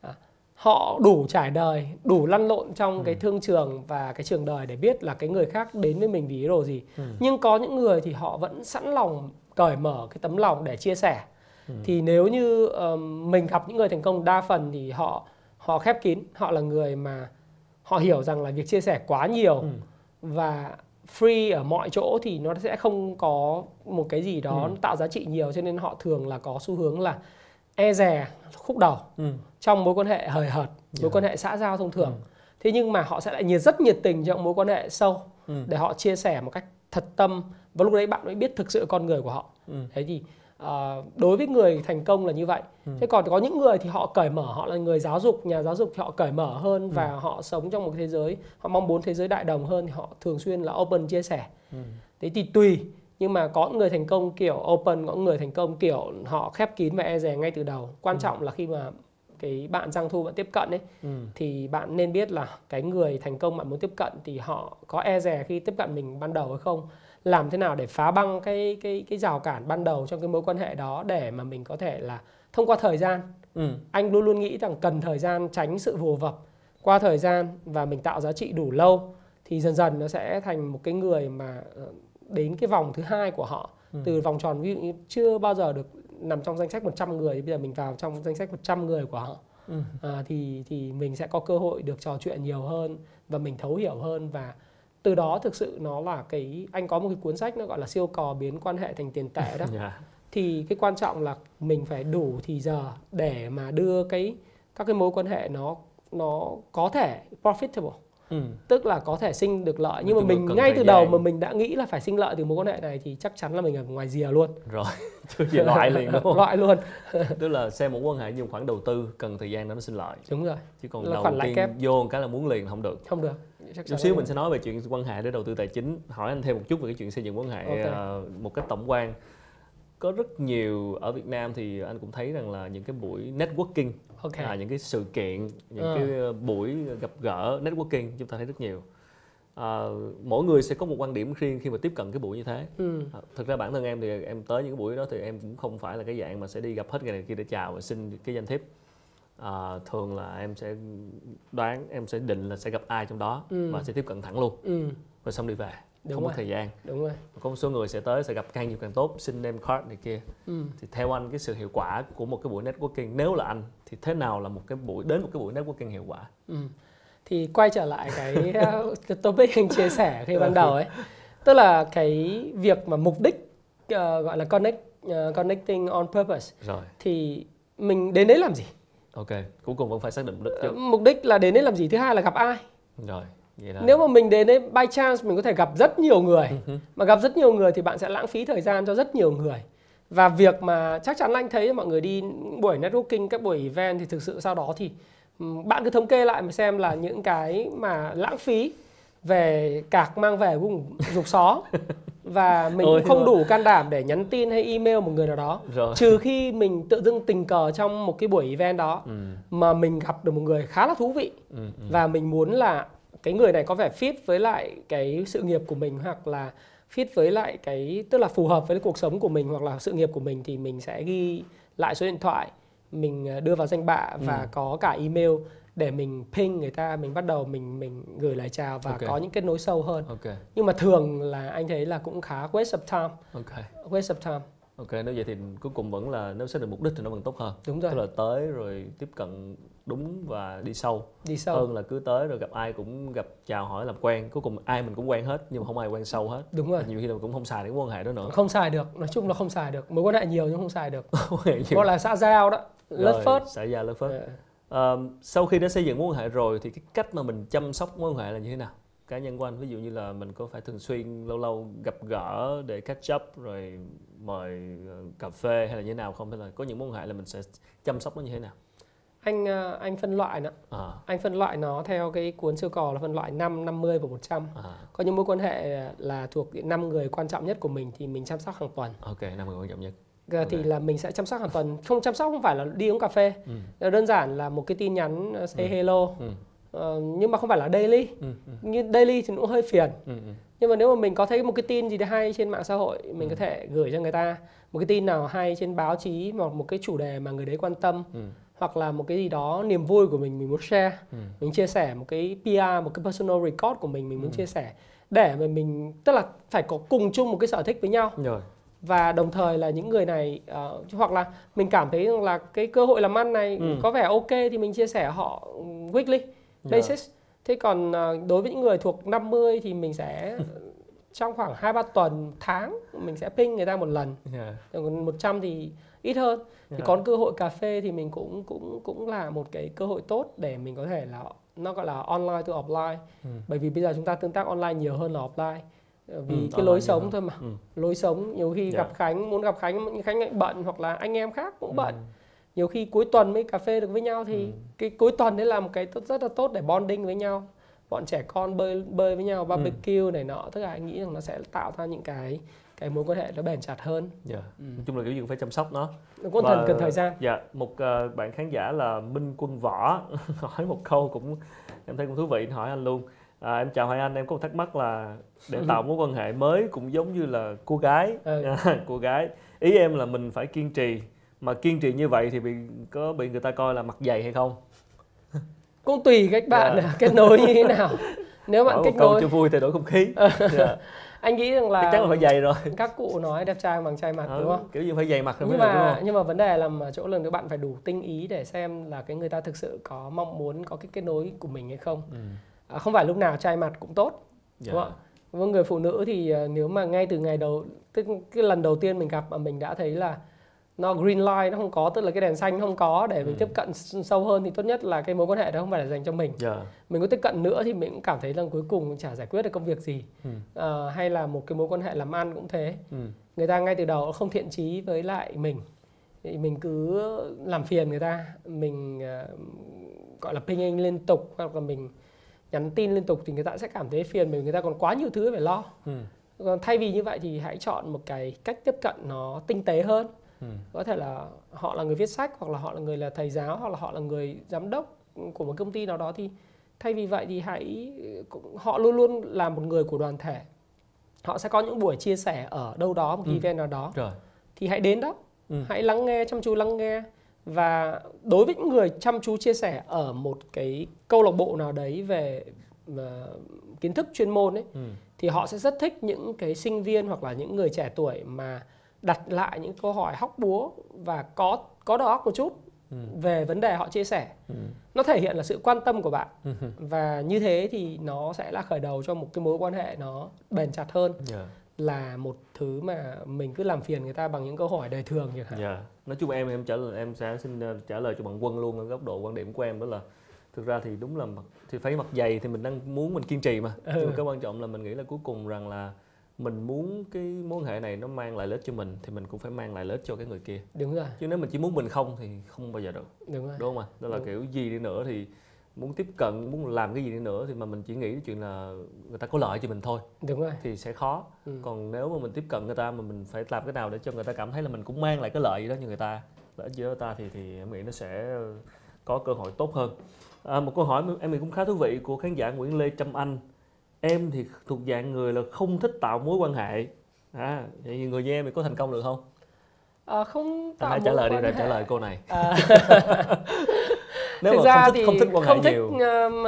À, họ đủ trải đời đủ lăn lộn trong ừ. cái thương trường và cái trường đời để biết là cái người khác đến với mình vì ý đồ gì ừ. nhưng có những người thì họ vẫn sẵn lòng cởi mở cái tấm lòng để chia sẻ ừ. thì nếu như um, mình gặp những người thành công đa phần thì họ họ khép kín họ là người mà họ hiểu rằng là việc chia sẻ quá nhiều ừ. và free ở mọi chỗ thì nó sẽ không có một cái gì đó ừ. tạo giá trị nhiều cho nên họ thường là có xu hướng là e rè khúc đầu ừ. trong mối quan hệ hời hợt mối yeah. quan hệ xã giao thông thường ừ. thế nhưng mà họ sẽ lại nhiệt rất nhiệt tình trong mối quan hệ sâu ừ. để họ chia sẻ một cách thật tâm và lúc đấy bạn mới biết thực sự con người của họ ừ. thế thì uh, đối với người thành công là như vậy ừ. thế còn có những người thì họ cởi mở họ là người giáo dục nhà giáo dục thì họ cởi mở hơn ừ. và họ sống trong một thế giới họ mong muốn thế giới đại đồng hơn thì họ thường xuyên là open chia sẻ ừ. thế thì tùy nhưng mà có người thành công kiểu open có người thành công kiểu họ khép kín và e dè ngay từ đầu quan ừ. trọng là khi mà cái bạn giang thu bạn tiếp cận ấy ừ. thì bạn nên biết là cái người thành công bạn muốn tiếp cận thì họ có e dè khi tiếp cận mình ban đầu hay không làm thế nào để phá băng cái cái cái rào cản ban đầu trong cái mối quan hệ đó để mà mình có thể là thông qua thời gian ừ. anh luôn luôn nghĩ rằng cần thời gian tránh sự vồ vập qua thời gian và mình tạo giá trị đủ lâu thì dần dần nó sẽ thành một cái người mà ờ, đến cái vòng thứ hai của họ ừ. từ vòng tròn ví dụ như chưa bao giờ được nằm trong danh sách 100 người bây giờ mình vào trong danh sách 100 người của họ ừ. à, thì thì mình sẽ có cơ hội được trò chuyện nhiều hơn và mình thấu hiểu hơn và từ đó thực sự nó là cái anh có một cái cuốn sách nó gọi là siêu cò biến quan hệ thành tiền tệ đó. Yeah. Dạ. thì cái quan trọng là mình phải đủ thì giờ để mà đưa cái các cái mối quan hệ nó nó có thể profitable. Ừ. tức là có thể sinh được lợi. Nhưng mà mình ngay từ đầu mà mình đã nghĩ là phải sinh lợi từ mối quan hệ này thì chắc chắn là mình ở ngoài rìa luôn. Rồi chưa gì loại liền đúng không? Loại luôn. Tức là xem một quan hệ như một khoản đầu tư cần thời gian để nó sinh lợi. Đúng rồi. Chứ còn là đầu tiên kép. vô cái là muốn liền không được. Không được chút xíu mình sẽ nói về chuyện quan hệ để đầu tư tài chính hỏi anh thêm một chút về cái chuyện xây dựng quan hệ okay. uh, một cách tổng quan có rất nhiều ở Việt Nam thì anh cũng thấy rằng là những cái buổi networking okay. à, những cái sự kiện những ừ. cái buổi gặp gỡ networking chúng ta thấy rất nhiều à, mỗi người sẽ có một quan điểm riêng khi mà tiếp cận cái buổi như thế ừ. à, thực ra bản thân em thì em tới những cái buổi đó thì em cũng không phải là cái dạng mà sẽ đi gặp hết người này kia để chào và xin cái danh thiếp à, thường là em sẽ đoán em sẽ định là sẽ gặp ai trong đó ừ. và sẽ tiếp cận thẳng luôn ừ. rồi xong đi về đúng không rồi. có thời gian đúng rồi có một số người sẽ tới sẽ gặp càng nhiều càng tốt xin name card này kia ừ. thì theo anh cái sự hiệu quả của một cái buổi networking nếu là anh thì thế nào là một cái buổi đến một cái buổi networking hiệu quả ừ. thì quay trở lại cái, cái topic anh chia sẻ khi ban đầu ấy tức là cái việc mà mục đích uh, gọi là connect uh, connecting on purpose rồi thì mình đến đấy làm gì ok cuối cùng vẫn phải xác định mục đích trước. mục đích là đến đấy làm gì? Thứ hai là gặp ai? Rồi nếu mà mình đến đấy by chance mình có thể gặp rất nhiều người ừ mà gặp rất nhiều người thì bạn sẽ lãng phí thời gian cho rất nhiều người. Và việc mà chắc chắn anh thấy mọi người đi buổi networking các buổi event thì thực sự sau đó thì bạn cứ thống kê lại mà xem là những cái mà lãng phí về cạc mang về cùng dục xó và mình Ôi, cũng không đủ can đảm để nhắn tin hay email một người nào đó rồi. trừ khi mình tự dưng tình cờ trong một cái buổi event đó ừ. mà mình gặp được một người khá là thú vị ừ, ừ. và mình muốn là cái người này có vẻ fit với lại cái sự nghiệp của mình hoặc là fit với lại cái tức là phù hợp với cuộc sống của mình hoặc là sự nghiệp của mình thì mình sẽ ghi lại số điện thoại mình ờ, đưa vào danh bạ và ừ. có cả email để mình ping người ta mình bắt đầu mình mình gửi lời chào và okay. có những kết nối sâu hơn. Okay. nhưng mà thường là anh thấy là cũng khá waste of time. Okay. waste of time. Ok nếu vậy thì cuối cùng vẫn là nếu xác định mục đích thì nó vẫn tốt hơn. Đúng rồi. Tức là tới rồi tiếp cận đúng và đi sâu. Đi sâu. Hơn là cứ tới rồi gặp ai cũng gặp chào hỏi làm quen. Cuối cùng ai mình cũng quen hết nhưng mà không ai quen sâu hết. Đúng rồi. Nhiều khi là cũng không xài những quan hệ đó nữa. Không xài được. Nói chung là không xài được. Mối quan hệ nhiều nhưng không xài được. Gọi là xã giao đó. Lớp phớt. xã giao lớp phớt. Yeah. Sau khi đã xây dựng mối quan hệ rồi thì cái cách mà mình chăm sóc mối quan hệ là như thế nào? Cá nhân của anh ví dụ như là mình có phải thường xuyên lâu lâu gặp gỡ để catch up rồi mời ờ, cà phê hay là như thế nào không? Hay là có những mối quan hệ là mình sẽ chăm sóc nó như thế nào? Anh ờ, anh phân loại nó à. anh phân loại nó theo cái cuốn siêu cò là phân loại 5 50 và 100 à. có những mối quan hệ là thuộc năm người quan trọng nhất của mình thì mình chăm sóc hàng tuần. Ok năm người quan trọng nhất thì là mình sẽ chăm sóc hàng tuần không chăm sóc không phải là đi uống cà phê ừ. đơn giản là một cái tin nhắn ờ, say ừ. hello ừ. Uh, nhưng mà không phải là daily ừ, ừ. như daily thì cũng hơi phiền ừ, ừ. nhưng mà nếu mà mình có thấy một cái tin gì hay trên mạng xã hội mình ừ. có thể gửi cho người ta một cái tin nào hay trên báo chí hoặc một cái chủ đề mà người đấy quan tâm ừ. hoặc là một cái gì đó niềm vui của mình mình muốn share ừ. mình chia sẻ một cái PR một cái personal record của mình mình muốn ừ. chia sẻ để mà mình tức là phải có cùng chung một cái sở thích với nhau rồi và đồng thời là những người này uh, hoặc là mình cảm thấy rằng là cái cơ hội làm ăn này ừ. có vẻ ok thì mình chia sẻ họ weekly basis yeah. thế còn uh, đối với những người thuộc 50 thì mình sẽ trong khoảng hai ba tuần tháng mình sẽ ping người ta một lần yeah. còn 100 thì ít hơn yeah. thì có cơ hội cà phê thì mình cũng cũng cũng là một cái cơ hội tốt để mình có thể là nó gọi là online to offline ừ. bởi vì bây giờ chúng ta tương tác online nhiều hơn là offline vì ừ, cái lối sống thôi mà ừ. lối sống nhiều khi yeah. gặp khánh muốn gặp khánh khánh lại bận hoặc là anh em khác cũng ừ. bận nhiều khi cuối tuần mới cà phê được với nhau thì ừ. cái cuối tuần đấy là một cái tốt rất là tốt để bonding với nhau bọn trẻ con bơi bơi với nhau barbecue ừ. này nọ tất cả anh nghĩ rằng nó sẽ tạo ra những cái cái mối quan hệ nó bền chặt hơn. Dạ. Yeah. Ừ. Nói chung là kiểu gì phải chăm sóc nó. Nó có thần cần thời gian. Dạ, một uh, bạn khán giả là Minh Quân Võ hỏi một câu cũng em thấy cũng thú vị hỏi anh luôn. À, em chào hai anh, em có một thắc mắc là để tạo mối quan hệ mới cũng giống như là cô gái, ừ. cô gái. Ý em là mình phải kiên trì, mà kiên trì như vậy thì bị có bị người ta coi là mặt dày hay không? Cũng tùy cách bạn yeah. Dạ. kết nối như thế nào. Nếu bạn kết nối cho vui thay đổi không khí. yeah. Dạ anh nghĩ rằng là chắc là phải dày rồi các cụ nói đẹp trai bằng trai mặt ừ, đúng không kiểu gì phải dày mặt rồi nhưng mà nhưng mà vấn đề là mà chỗ lần các bạn phải đủ tinh ý để xem là cái người ta thực sự có mong muốn có cái kết nối của mình hay không ừ. À, không phải lúc nào trai mặt cũng tốt dạ. đúng không với người phụ nữ thì à, nếu mà ngay từ ngày đầu tức cái lần đầu tiên mình gặp mà mình đã thấy là nó green light nó không có tức là cái đèn xanh không có để mình ừ. tiếp cận sâu hơn thì tốt nhất là cái mối quan hệ đó không phải là dành cho mình yeah. Dạ. mình có tiếp cận nữa thì mình cũng cảm thấy rằng cuối cùng chả giải quyết được công việc gì ừ. à, hay là một cái mối quan hệ làm ăn cũng thế ừ. người ta ngay từ đầu không thiện chí với lại mình thì mình cứ làm phiền người ta mình uh, gọi là pinging liên tục hoặc là mình nhắn tin liên tục thì người ta sẽ cảm thấy phiền bởi người ta còn quá nhiều thứ phải lo ừ. còn thay vì như vậy thì hãy chọn một cái cách tiếp cận nó tinh tế hơn ừ. có thể là họ là người viết sách hoặc là họ là người là thầy giáo hoặc là họ là người giám đốc của một công ty nào đó thì thay vì vậy thì hãy họ luôn luôn là một người của đoàn thể họ sẽ có những buổi chia sẻ ở đâu đó một ừ. event nào đó Rồi. thì hãy đến đó ừ. hãy lắng nghe chăm chú lắng nghe và đối với những người chăm chú chia sẻ ở một cái câu lạc bộ nào đấy về uh, kiến thức chuyên môn ấy ừ. thì họ sẽ rất thích những cái sinh viên hoặc là những người trẻ tuổi mà đặt lại những câu hỏi hóc búa và có có đầu óc một chút ừ. về vấn đề họ chia sẻ ừ. nó thể hiện là sự quan tâm của bạn ừ. và như thế thì nó sẽ là khởi đầu cho một cái mối quan hệ nó bền chặt hơn yeah. Là một thứ mà mình cứ làm phiền người ta bằng những câu hỏi đời thường chẳng hạn. Yeah. Dạ. Nói chung em em trả lời em sẽ xin ờ, trả lời cho bạn Quân luôn ở góc độ quan điểm của em đó là thực ra thì đúng là mặt thì phải mặt dày thì mình đang muốn mình kiên trì mà. Ừ. Nhưng mà cái quan trọng là mình nghĩ là cuối cùng rằng là mình muốn cái mối quan hệ này nó mang lại lợi ích cho mình thì mình cũng phải mang lại lợi ích cho cái người kia đúng rồi chứ nếu mình chỉ muốn mình không thì không bao giờ được đúng rồi đúng không ạ đó là đúng. kiểu gì đi nữa thì muốn tiếp cận muốn làm cái gì đi nữa thì mà mình chỉ nghĩ cái chuyện là người ta có lợi cho mình thôi. Đúng rồi. Thì sẽ khó. Ừ. còn nếu mà mình tiếp cận người ta mà mình phải làm cái nào để cho người ta cảm thấy là mình cũng mang lại cái lợi gì đó cho người ta lợi cho ta thì thì em nghĩ nó sẽ có cơ hội tốt hơn. À, một câu hỏi em nghĩ cũng khá thú vị của khán giả Nguyễn Lê Trâm Anh. Em thì thuộc dạng người là không thích tạo mối quan hệ. À, vậy thì người như em thì có thành công được không? À, không tạo hãy trả lời đi để trả lời cô này. À. nếu Thực ra không thích, thì không thích quan hệ không thích nhiều.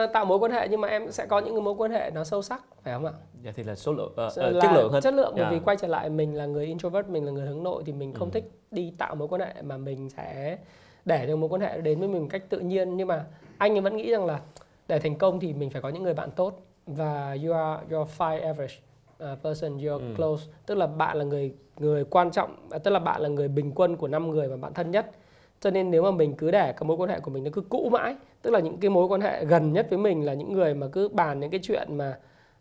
Uh, tạo mối quan hệ nhưng mà em sẽ có những mối quan hệ nó sâu sắc phải không ạ? Dạ thì là số lượng uh, là chất lượng hơn. Chất lượng bởi yeah. vì dạ. quay trở lại mình là người introvert, mình là người hướng nội thì mình không ừ. thích đi tạo mối quan hệ mà mình sẽ để cho mối quan hệ đến với mình một cách tự nhiên nhưng mà anh vẫn nghĩ rằng là để thành công thì mình phải có những người bạn tốt và you are your five average uh, person you're ừ. close tức là bạn là người người quan trọng tức là bạn là người bình quân của năm người mà bạn thân nhất cho nên nếu mà mình cứ để cái mối quan hệ của mình nó cứ cũ mãi tức là những cái mối quan hệ gần nhất với mình là những người mà cứ bàn những cái chuyện mà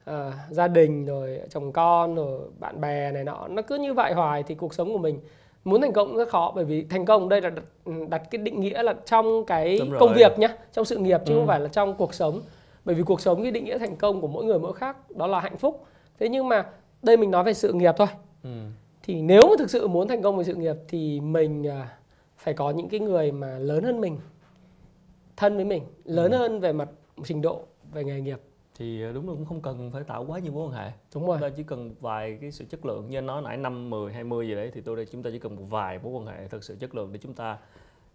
uh, gia đình rồi chồng con rồi bạn bè này nọ nó cứ như vậy hoài thì cuộc sống của mình muốn thành công rất khó. Bởi vì thành công đây là đặt, đặt cái định nghĩa là trong cái công việc nhá trong sự nghiệp chứ ừ. không phải là trong cuộc sống. Bởi vì cuộc sống cái định nghĩa thành công của mỗi người mỗi khác đó là hạnh phúc. Thế nhưng mà đây mình nói về sự nghiệp thôi. Ừ. thì nếu mà thực sự muốn thành công về sự nghiệp thì mình à, phải có những cái người mà lớn hơn mình thân với mình lớn ừ. hơn về mặt trình độ về nghề nghiệp. Thì à, đúng là cũng không cần phải tạo quá nhiều mối quan hệ. Đúng rồi. Chúng ta chỉ cần vài cái sự chất lượng như anh nói nãy năm 10, 20 gì đấy thì tôi đây chúng ta chỉ cần một vài mối quan hệ thật sự chất lượng để chúng ta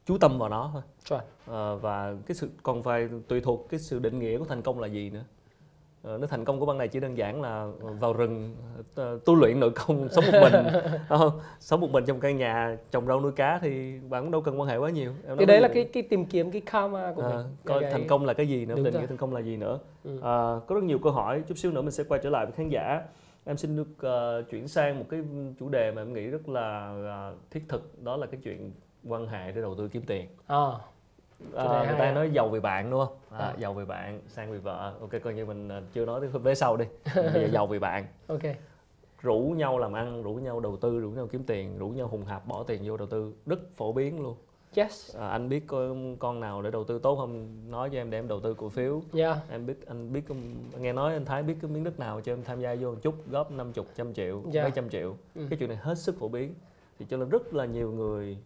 chú tâm vào nó thôi. À, và cái sự còn phải tùy thuộc cái sự định nghĩa của thành công là gì nữa à, nếu thành công của ban này chỉ đơn giản là vào rừng uh, tu luyện nội công sống một mình. Không? sống một mình trong căn nhà trồng rau nuôi cá thì bạn cũng đâu cần quan hệ quá nhiều. Em cái đấy là cái cái tìm kiếm cái karma của à, mình. coi cái... thành công là cái gì nữa định nghĩa thành công là gì nữa. Ừ. à, có rất nhiều câu hỏi chút xíu nữa mình sẽ quay trở lại với khán giả. Em xin được uh, chuyển sang một cái chủ đề mà em nghĩ rất là uh, thiết thực đó là cái chuyện quan hệ để đầu tư kiếm tiền. À, à, người ta nói giàu vì bạn đúng không à, à. giàu vì bạn sang vì vợ ok coi như mình chưa nói đến vế sau đi bây giờ giàu vì bạn ok rủ nhau làm ăn rủ nhau đầu tư rủ nhau kiếm tiền rủ nhau hùng hạp bỏ tiền vô đầu tư rất phổ biến luôn Yes. À, anh biết có con nào để đầu tư tốt không? Nói cho em để em đầu tư cổ phiếu. Yeah. Em biết anh biết nghe nói anh Thái biết cái miếng đất nào cho em tham gia vô một chút góp 50 trăm triệu, yeah. mấy trăm triệu. Ừ. Cái chuyện này hết sức phổ biến. Thì cho nên rất là nhiều người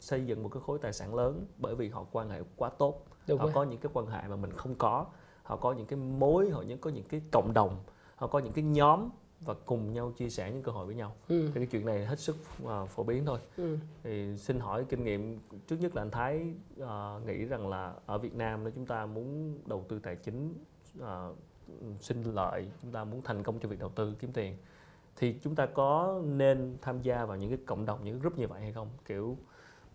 xây dựng một cái khối tài sản lớn bởi vì họ quan hệ quá tốt. Đúng họ rồi. có những cái quan hệ mà mình không có. Họ có những cái mối, họ những có những cái cộng đồng, họ có những cái nhóm và cùng nhau chia sẻ những cơ hội với nhau ừ. thì cái chuyện này hết sức uh, phổ biến thôi ừ. thì xin hỏi kinh nghiệm trước nhất là anh Thái uh, nghĩ rằng là ở Việt Nam nếu chúng ta muốn đầu tư tài chính uh, sinh lợi chúng ta muốn thành công trong việc đầu tư kiếm tiền thì chúng ta có nên tham gia vào những cái cộng đồng những cái group như vậy hay không kiểu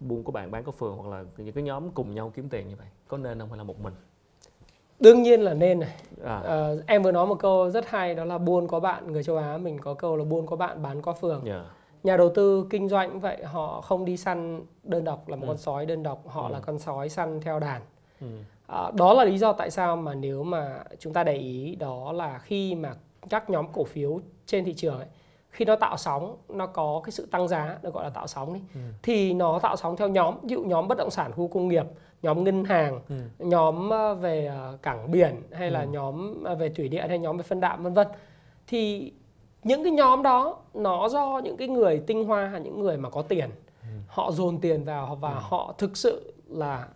buôn của bạn bán có phường hoặc là những cái nhóm cùng nhau kiếm tiền như vậy có nên không hay là một mình đương nhiên là nên này à. à, em vừa nói một câu rất hay đó là buôn có bạn người châu Á mình có câu là buôn có bạn bán có phường yeah. Dạ. nhà đầu tư kinh doanh vậy họ không đi săn đơn độc là một ừ. con sói đơn độc họ ừ. là con sói săn theo đàn ừ. à, đó là lý do tại sao mà nếu mà chúng ta để ý đó là khi mà các nhóm cổ phiếu trên thị trường ấy, khi nó tạo sóng nó có cái sự tăng giá được gọi là tạo sóng đi ừ. thì nó tạo sóng theo nhóm ví dụ nhóm bất động sản khu công nghiệp nhóm ngân hàng ừ. nhóm ờ, về ờ, cảng biển hay ừ. là nhóm ờ, về thủy điện hay nhóm về phân đạm vân vân thì những cái nhóm đó nó do những cái người tinh hoa những người mà có tiền ừ. họ dồn tiền vào và ừ. họ thực sự là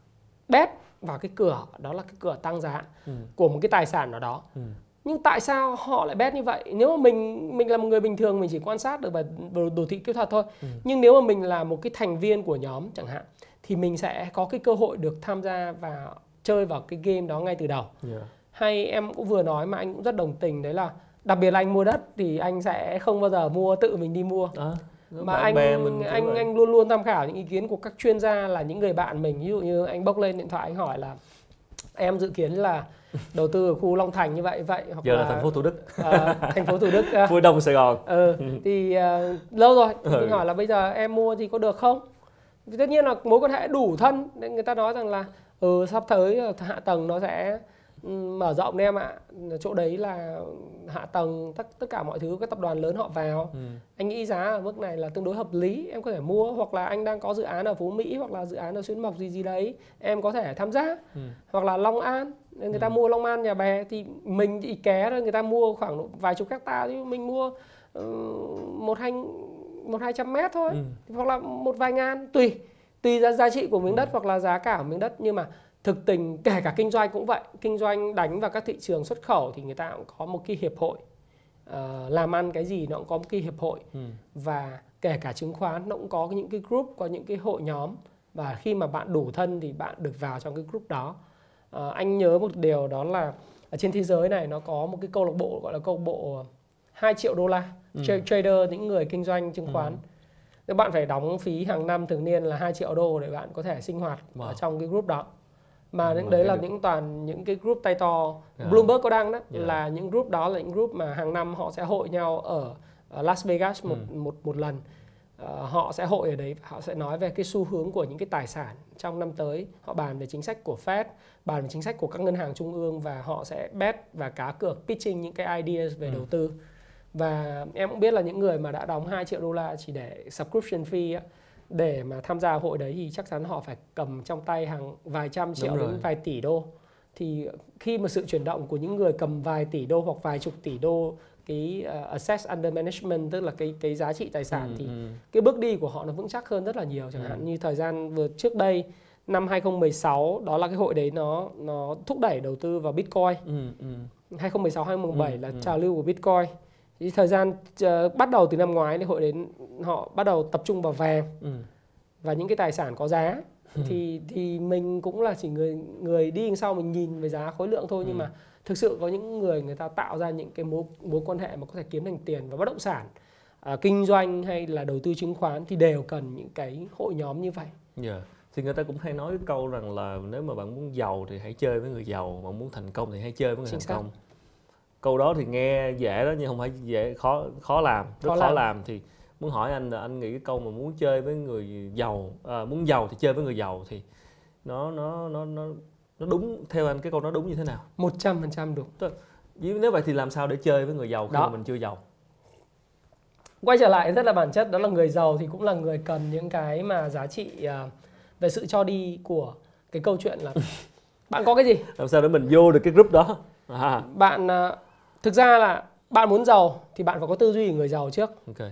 bét vào cái cửa đó là cái cửa tăng giá ừ. của một cái tài sản nào đó ừ nhưng tại sao họ lại bet như vậy? Nếu mà mình mình là một người bình thường mình chỉ quan sát được về đồ thị kỹ thuật thôi. Ừ. nhưng nếu mà mình là một cái thành viên của nhóm chẳng hạn thì mình sẽ có cái cơ hội được tham gia và chơi vào cái game đó ngay từ đầu. Yeah. hay em cũng vừa nói mà anh cũng rất đồng tình đấy là đặc biệt là anh mua đất thì anh sẽ không bao giờ mua tự mình đi mua. À, mà anh mình anh anh luôn luôn tham khảo những ý kiến của các chuyên gia là những người bạn mình. Ví dụ như anh bốc lên điện thoại anh hỏi là em dự kiến là đầu tư ở khu Long Thành như vậy vậy hoặc giờ là, là thành phố Thủ Đức. À, thành phố Thủ Đức phía đông Sài Gòn. Ừ, thì uh, lâu rồi. Ừ. mình hỏi là bây giờ em mua thì có được không? Thì tất nhiên là mối quan hệ đủ thân nên người ta nói rằng là ừ sắp tới hạ tầng nó sẽ mở rộng em ạ chỗ đấy là hạ tầng tất tất cả mọi thứ các tập đoàn lớn họ vào ừ. anh nghĩ giá ở mức này là tương đối hợp lý em có thể mua hoặc là anh đang có dự án ở phú mỹ hoặc là dự án ở xuyên mộc gì gì đấy em có thể tham gia ừ. hoặc là long an người ừ. ta mua long an nhà bè thì mình chỉ ké thôi người ta mua khoảng vài chục hecta thì mình mua uh, một hai một hai trăm mét thôi ừ. hoặc là một vài ngàn tùy tùy ra giá trị của miếng đất ừ. hoặc là giá cả của miếng đất nhưng mà thực tình kể cả kinh doanh cũng vậy kinh doanh đánh vào các thị trường xuất khẩu thì người ta cũng có một cái hiệp hội uh, làm ăn cái gì nó cũng có một cái hiệp hội ừ. và kể cả chứng khoán nó cũng có những cái group có những cái hội nhóm và khi mà bạn đủ thân thì bạn được vào trong cái group đó uh, anh nhớ một điều đó là ở trên thế giới này nó có một cái câu lạc bộ gọi là câu lạc bộ 2 triệu đô la ừ. trader những người kinh doanh chứng khoán ừ. Nếu bạn phải đóng phí hàng năm thường niên là 2 triệu đô để bạn có thể sinh hoạt wow. ở trong cái group đó mà những đấy là được. những toàn những cái group tay to yeah. Dạ. Bloomberg có đăng đó yeah. Dạ. là những group đó là những group mà hàng năm họ sẽ hội nhau ở, ở Las Vegas một ừ. một một lần uh, họ sẽ hội ở đấy họ sẽ nói về cái xu hướng của những cái tài sản trong năm tới họ bàn về chính sách của Fed bàn về chính sách của các ngân hàng trung ương và họ sẽ bet và cá cược pitching những cái ideas về ừ. đầu tư và em cũng biết là những người mà đã đóng 2 triệu đô la chỉ để subscription fee á, để mà tham gia hội đấy thì chắc chắn họ phải cầm trong tay hàng vài trăm triệu đến vài tỷ đô thì khi mà sự chuyển động của những người cầm vài tỷ đô hoặc vài chục tỷ đô cái uh, assets under management tức là cái cái giá trị tài sản ừ, thì ừ. cái bước đi của họ nó vững chắc hơn rất là nhiều chẳng ừ. hạn như thời gian vừa trước đây năm 2016 đó là cái hội đấy nó nó thúc đẩy đầu tư vào Bitcoin. Ừ, ừ. 2016 2017 ừ, là ừ. trào lưu của Bitcoin thì thời gian uh, bắt đầu từ năm ngoái thì hội đến họ bắt đầu tập trung vào vàng ừ. và những cái tài sản có giá thì thì mình cũng là chỉ người người đi đằng sau mình nhìn về giá khối lượng thôi nhưng Ừ. mà thực sự có những người người ta tạo ra những cái mối mối quan hệ mà có thể kiếm thành tiền và bất động sản à, kinh doanh hay là đầu tư chứng khoán thì đều cần những cái hội nhóm như vậy Dạ. Thì người ta cũng hay nói cái câu rằng là nếu mà bạn muốn giàu thì hãy chơi với người giàu, mà muốn thành công thì hãy chơi với người Chính thành xác. công. Câu đó thì nghe dễ đó nhưng không phải dễ khó khó làm, rất Khó khó, làm. làm. thì muốn hỏi anh là anh nghĩ cái câu mà muốn chơi với người giàu, à, muốn giàu thì chơi với người giàu thì nó nó nó nó nó đúng theo anh cái câu đó đúng như thế nào? 100% đúng Nếu nếu vậy thì làm sao để chơi với người giàu khi Đó. mà mình chưa giàu? quay trở lại rất là bản chất đó là người giàu thì cũng là người cần những cái mà giá trị à, về sự cho đi của cái câu chuyện là bạn có cái gì Làm sao để mình vô được cái group đó? À, bạn à, thực ra là bạn muốn giàu thì bạn phải có tư duy của người giàu trước ok.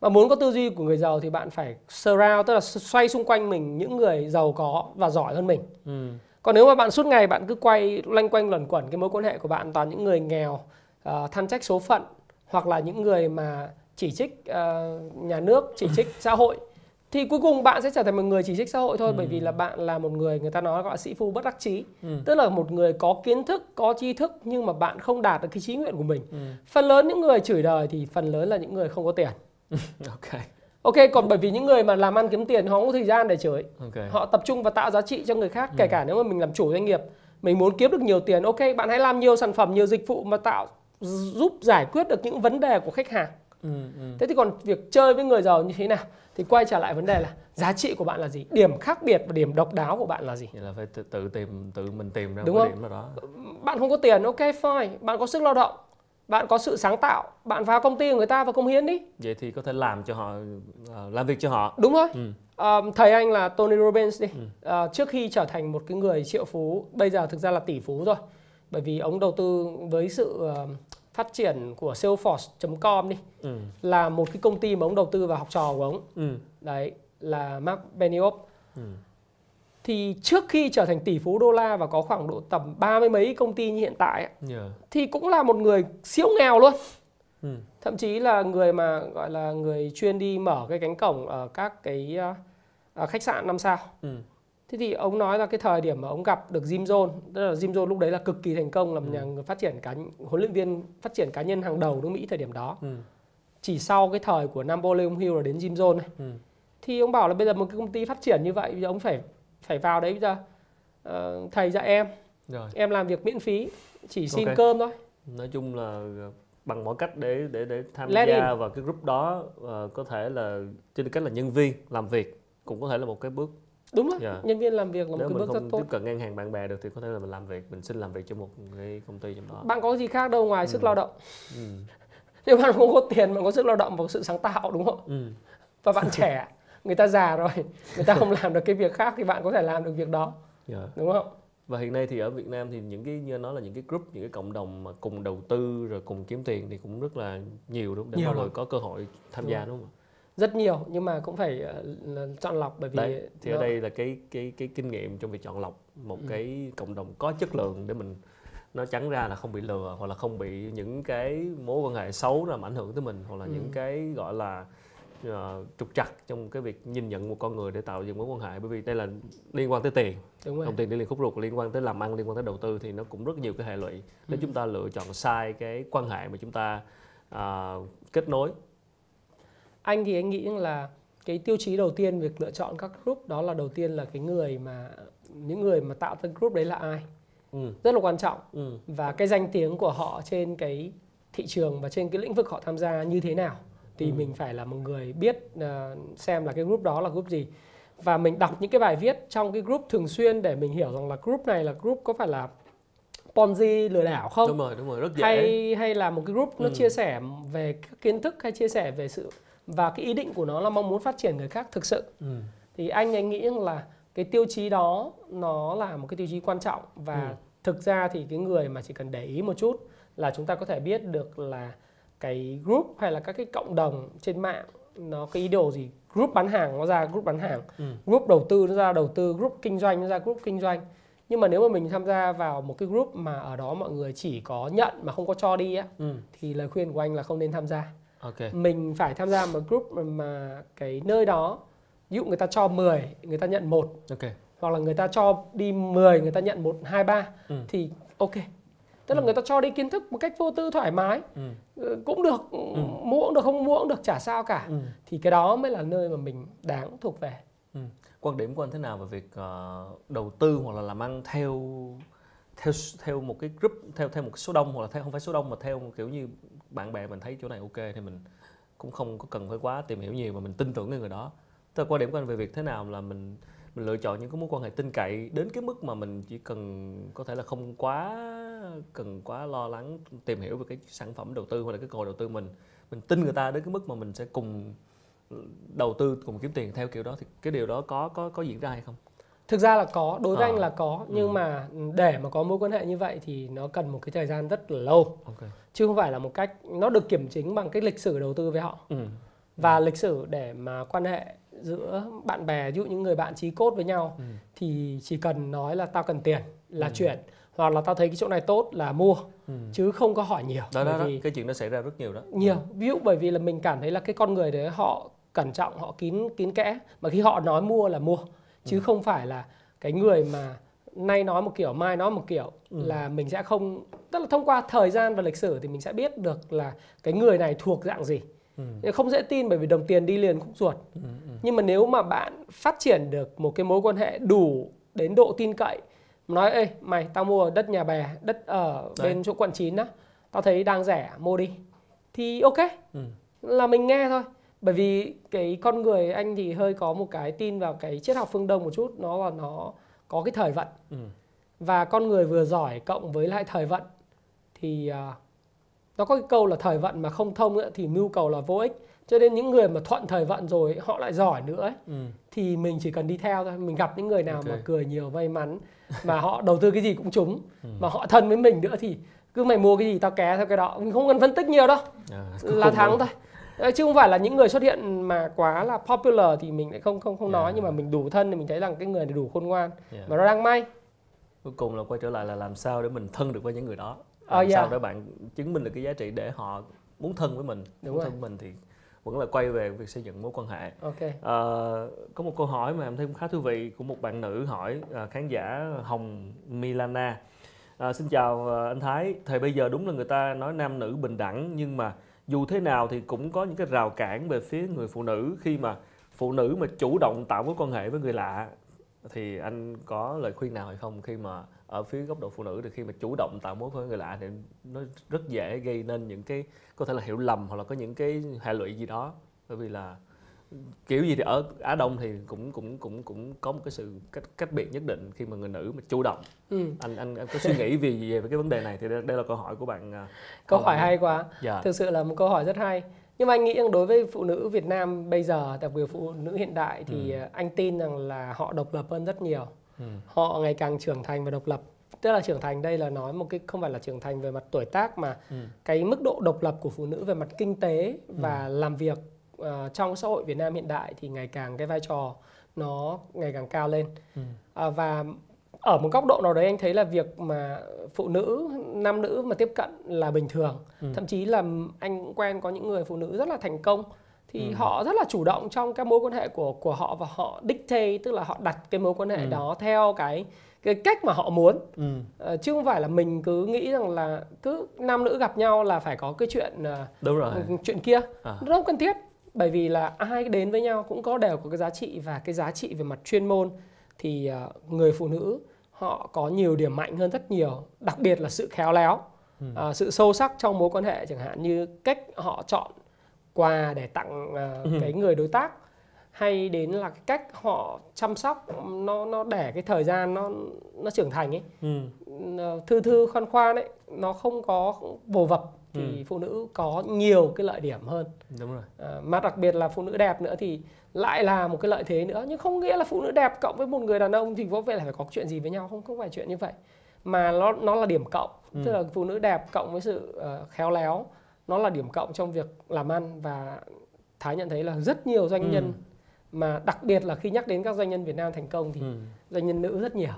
và muốn có tư duy của người giàu thì bạn phải surround tức là xoay xung quanh mình những người giàu có và giỏi hơn mình Ừ. còn nếu mà bạn suốt ngày bạn cứ quay loanh quanh luẩn quẩn cái mối quan hệ của bạn toàn những người nghèo à, than trách số phận hoặc là những người mà chỉ trích à, nhà nước chỉ trích xã hội thì cuối cùng bạn sẽ trở thành một người chỉ trích xã hội thôi bởi vì là bạn là một người người ta nói gọi là sĩ phu bất đắc chí Ừ. tức là một người có kiến thức có tri thức nhưng mà bạn không đạt được cái chí nguyện của mình Ừ. phần lớn những người chửi đời thì phần lớn là những người không có tiền Ok. ok còn bởi vì những người mà làm ăn kiếm tiền họ không có thời gian để chửi Ok. họ tập trung vào tạo giá trị cho người khác kể cả nếu mà mình làm chủ doanh nghiệp mình muốn kiếm được nhiều tiền ok bạn hãy làm nhiều sản phẩm nhiều dịch vụ mà tạo giúp giải quyết được những vấn đề của khách hàng Ừ. Ừ. thế thì còn việc chơi với người giàu như thế nào thì quay trở lại vấn đề là giá trị của bạn là gì điểm khác biệt và điểm độc đáo của bạn là gì Vậy là phải tự, tự tìm tự mình tìm ra Đúng một cái không? điểm nào đó. bạn không có tiền ok fine bạn có sức lao động bạn có sự sáng tạo bạn vào công ty của người ta và công hiến đi Vậy thì có thể làm cho họ ờ, làm việc cho họ. đúng thôi Ừ. Ờ, thầy anh là Tony Robbins đi Ờ, trước khi trở thành một cái người triệu phú bây giờ thực ra là tỷ phú rồi bởi vì ông đầu tư với sự phát triển của Salesforce.com đi Ừ. là một cái công ty mà ông đầu tư vào học trò của ông Ừ. đấy là Mark Benioff Ừ. thì trước khi trở thành tỷ phú đô la và có khoảng độ tầm ba mươi mấy công ty như hiện tại ấy, Yeah. thì cũng là một người siêu nghèo luôn Ừ. thậm chí là người mà gọi là người chuyên đi mở cái cánh cổng ở các cái ờ, khách sạn năm sao Ừ. Thế thì ông nói là cái thời điểm mà ông gặp được Jim Jones, tức là Jim Jones lúc đấy là cực kỳ thành công là một Ừ. nhà phát triển cá huấn luyện viên phát triển cá nhân hàng đầu nước Mỹ thời điểm đó. Ừ. Chỉ sau cái thời của Napoleon Hill là đến Jim Jones này. Ừ. Thì ông bảo là bây giờ một cái công ty phát triển như vậy bây giờ ông phải phải vào đấy bây giờ ờ, thầy dạy em, Rồi. em làm việc miễn phí, chỉ xin Ok. cơm thôi. Nói chung là ờ, bằng mọi cách để để để tham Let gia vào cái group đó ờ, có thể là trên cách là nhân viên làm việc cũng có thể là một cái bước Đúng rồi, Dạ. nhân viên làm việc là một nếu cái bước rất tốt. tiếp cận ngang hàng bạn bè được thì có thể là mình làm việc mình xin làm việc cho một cái công ty trong đó Bạn có gì khác đâu ngoài sức Ừ. lao động. ừ. Nhưng bạn không có tiền, bạn có sức lao động và sự sáng tạo đúng không? Ừ. Và bạn trẻ, người ta già rồi, người ta không làm được cái việc khác thì bạn có thể làm được việc đó, Dạ. đúng không? và hiện nay thì ở Việt Nam thì những cái như nói là những cái group những cái cộng đồng mà cùng đầu tư rồi cùng kiếm tiền thì cũng rất là nhiều đúng không để Nhiều mọi người có cơ hội tham Đúng gia rồi. đúng không ạ? Rất nhiều nhưng mà cũng phải là chọn lọc bởi vì Đấy, thì ở đây là cái cái cái kinh nghiệm trong việc chọn lọc một Ừ. cái cộng đồng có chất lượng để mình nó trắng ra là không bị lừa hoặc là không bị những cái mối quan hệ xấu làm ảnh hưởng tới mình hoặc là Ừ. những cái gọi là ờ, trục trặc trong cái việc nhìn nhận một con người để tạo dựng mối quan hệ bởi vì đây là liên quan tới tiền đúng rồi đồng tiền đi liền khúc ruột liên quan tới làm ăn liên quan tới đầu tư thì nó cũng rất nhiều cái hệ lụy nếu Ừ. chúng ta lựa chọn sai cái quan hệ mà chúng ta à, kết nối anh thì anh nghĩ là cái tiêu chí đầu tiên việc lựa chọn các group đó là đầu tiên là cái người mà những người mà tạo ra group đấy là ai ừ. rất là quan trọng Ừ. và cái danh tiếng của họ trên cái thị trường và trên cái lĩnh vực họ tham gia như thế nào thì Ừ. mình phải là một người biết ờ, xem là cái group đó là group gì và mình đọc những cái bài viết trong cái group thường xuyên để mình hiểu rằng là group này là group có phải là Ponzi lừa đảo không đúng rồi đúng rồi rất dễ hay hay là một cái group nó Ừ. chia sẻ về các kiến thức hay chia sẻ về sự và cái ý định của nó là mong muốn phát triển người khác thực sự ừ. thì anh anh nghĩ rằng là cái tiêu chí đó nó là một cái tiêu chí quan trọng và Ừ. thực ra thì cái người mà chỉ cần để ý một chút là chúng ta có thể biết được là cái group hay là các cái cộng đồng trên mạng nó cái ý đồ gì group bán hàng nó ra group bán hàng Ừ. group đầu tư nó ra đầu tư group kinh doanh nó ra group kinh doanh nhưng mà nếu mà mình tham gia vào một cái group mà ở đó mọi người chỉ có nhận mà không có cho đi á Ừ. thì lời khuyên của anh là không nên tham gia ok mình phải tham gia một group mà, mà cái nơi đó ví dụ người ta cho 10 người ta nhận một ok hoặc là người ta cho đi 10 người ta nhận một hai ba Ừ. thì ok tức là Ừ. người ta cho đi kiến thức một cách vô tư thoải mái ừ. Ừ, cũng được mua cũng được không mua cũng được chả sao cả Ừ. thì cái đó mới là nơi mà mình đáng thuộc về Ừ. quan điểm của anh thế nào về việc ờ, đầu tư hoặc là làm ăn theo theo theo một cái group theo theo một số đông hoặc là theo không phải số đông mà theo kiểu như bạn bè mình thấy chỗ này ok thì mình cũng không có cần phải quá tìm hiểu nhiều mà mình tin tưởng cái người đó tức là quan điểm của anh về việc thế nào là mình mình lựa chọn những cái mối quan hệ tin cậy đến cái mức mà mình chỉ cần có thể là không quá cần quá lo lắng tìm hiểu về cái sản phẩm đầu tư hoặc là cái cơ hội đầu tư mình mình tin người ta đến cái mức mà mình sẽ cùng đầu tư, cùng kiếm tiền theo kiểu đó thì cái điều đó có có có diễn ra hay không? Thực ra là có đối với Ờ. anh là có nhưng Ừ. mà để mà có mối quan hệ như vậy thì nó cần một cái thời gian rất là lâu Ok. chứ không phải là một cách nó được kiểm chứng bằng cái lịch sử đầu tư với họ Ừ. và lịch sử để mà quan hệ giữa bạn bè ví dụ những người bạn chí cốt với nhau Ừ. thì chỉ cần nói là tao cần tiền là Ừ. chuyển hoặc là tao thấy cái chỗ này tốt là mua Ừ. chứ không có hỏi nhiều Đó, đó, đó, vì cái chuyện đó xảy ra rất nhiều đó. nhiều ví dụ bởi vì là mình cảm thấy là cái con người đấy họ cẩn trọng họ kín kín kẽ mà khi họ nói mua là mua chứ không phải là cái người mà nay nói một kiểu mai nói một kiểu Ừ. là mình sẽ không tức là thông qua thời gian và lịch sử thì mình sẽ biết được là cái người này thuộc dạng gì Ừ. không dễ tin bởi vì đồng tiền đi liền khúc ruột Ừ. Ừ. nhưng mà nếu mà bạn phát triển được một cái mối quan hệ đủ đến độ tin cậy nói ê mày tao mua đất nhà bè đất ở Đấy. bên chỗ quận 9 đó tao thấy đang rẻ mua đi thì ok Ừ. là mình nghe thôi bởi vì cái con người anh thì hơi có một cái tin vào cái triết học phương đông một chút nó là nó có cái thời vận Ừ. và con người vừa giỏi cộng với lại thời vận thì à, nó có cái câu là thời vận mà không thông nữa thì mưu cầu là vô ích cho nên những người mà thuận thời vận rồi họ lại giỏi nữa ấy, Ừ. thì mình chỉ cần đi theo thôi mình gặp những người nào Ok. mà cười nhiều may mắn mà họ đầu tư cái gì cũng trúng Ừ. mà họ thân với mình nữa thì cứ mày mua cái gì tao ké theo cái đó mình không cần phân tích nhiều đâu À, là thắng thôi chứ không phải là những người xuất hiện mà quá là popular thì mình lại không không không nói Yeah. nhưng mà mình đủ thân thì mình thấy rằng cái người này đủ khôn ngoan Yeah. mà nó đang may Cuối cùng là quay trở lại là làm sao để mình thân được với những người đó. Ờ, Làm sao yeah. để bạn chứng minh được cái giá trị để họ muốn thân với mình, Đúng muốn rồi. thân với mình thì vẫn là quay về việc xây dựng mối quan hệ. ok Ờ, có một câu hỏi mà em thấy cũng khá thú vị của một bạn nữ hỏi à, khán giả Hồng Milana. À, xin chào à, anh Thái, thời bây giờ đúng là người ta nói nam nữ bình đẳng nhưng mà dù thế nào thì cũng có những cái rào cản về phía người phụ nữ khi mà phụ nữ mà chủ động tạo mối quan hệ với người lạ. Thì anh có lời khuyên nào hay không? Khi mà ở phía góc độ phụ nữ thì khi mà chủ động tạo mối quan hệ với người lạ thì nó rất dễ gây nên những cái có thể là hiểu lầm hoặc là có những cái hệ lụy gì đó. Bởi vì là kiểu gì thì ở Á Đông thì cũng cũng cũng cũng có một cái sự cách cách biệt nhất định khi mà người nữ mà chủ động ừ. anh anh, anh có suy nghĩ vì gì về cái vấn đề này thì đây, đây là câu hỏi của bạn à, câu hỏi hay quá dạ thực sự là một câu hỏi rất hay nhưng mà anh nghĩ rằng đối với phụ nữ Việt Nam bây giờ đặc biệt phụ nữ hiện đại thì Ừ. ờ, anh tin rằng là họ độc lập hơn rất nhiều ừ. họ ngày càng trưởng thành và độc lập tức là trưởng thành đây là nói một cái không phải là trưởng thành về mặt tuổi tác mà Ừ. cái mức độ độc lập của phụ nữ về mặt kinh tế và làm việc ờ, trong xã hội Việt Nam hiện đại thì ngày càng cái vai trò nó ngày càng cao lên Ừ. À, và ở một góc độ nào đấy anh thấy là việc mà phụ nữ nam nữ mà tiếp cận là bình thường Ừ. thậm chí là anh cũng quen có những người phụ nữ rất là thành công thì Ừ. họ rất là chủ động trong các mối quan hệ của của họ và họ dictate tức là họ đặt cái mối quan hệ Ừ. đó theo cái cái cách mà họ muốn Ừ. Ờ, chứ không phải là mình cứ nghĩ rằng là cứ nam nữ gặp nhau là phải có cái chuyện đúng rồi chuyện kia à. nó không cần thiết bởi vì là ai đến với nhau cũng có đều có cái giá trị và cái giá trị về mặt chuyên môn thì ờ, người phụ nữ họ có nhiều điểm mạnh hơn rất nhiều đặc biệt là sự khéo léo Ừ. ờ, sự sâu sắc trong mối quan hệ chẳng hạn như cách họ chọn quà để tặng ờ, Ừ. cái người đối tác hay đến là cái cách họ chăm sóc nó nó để cái thời gian nó nó trưởng thành ấy Ừ. Ờ, thư thư khoan khoan ấy nó không có vồ vập thì Ừ. phụ nữ có nhiều cái lợi điểm hơn đúng rồi à, mà đặc biệt là phụ nữ đẹp nữa thì lại là một cái lợi thế nữa nhưng không nghĩa là phụ nữ đẹp cộng với một người đàn ông thì có vẻ là phải có chuyện gì với nhau không không phải chuyện như vậy mà nó nó là điểm cộng Ừ. tức là phụ nữ đẹp cộng với sự ờ, khéo léo nó là điểm cộng trong việc làm ăn và thái nhận thấy là rất nhiều doanh Ừ. nhân mà đặc biệt là khi nhắc đến các doanh nhân Việt Nam thành công thì ừ. doanh nhân nữ rất nhiều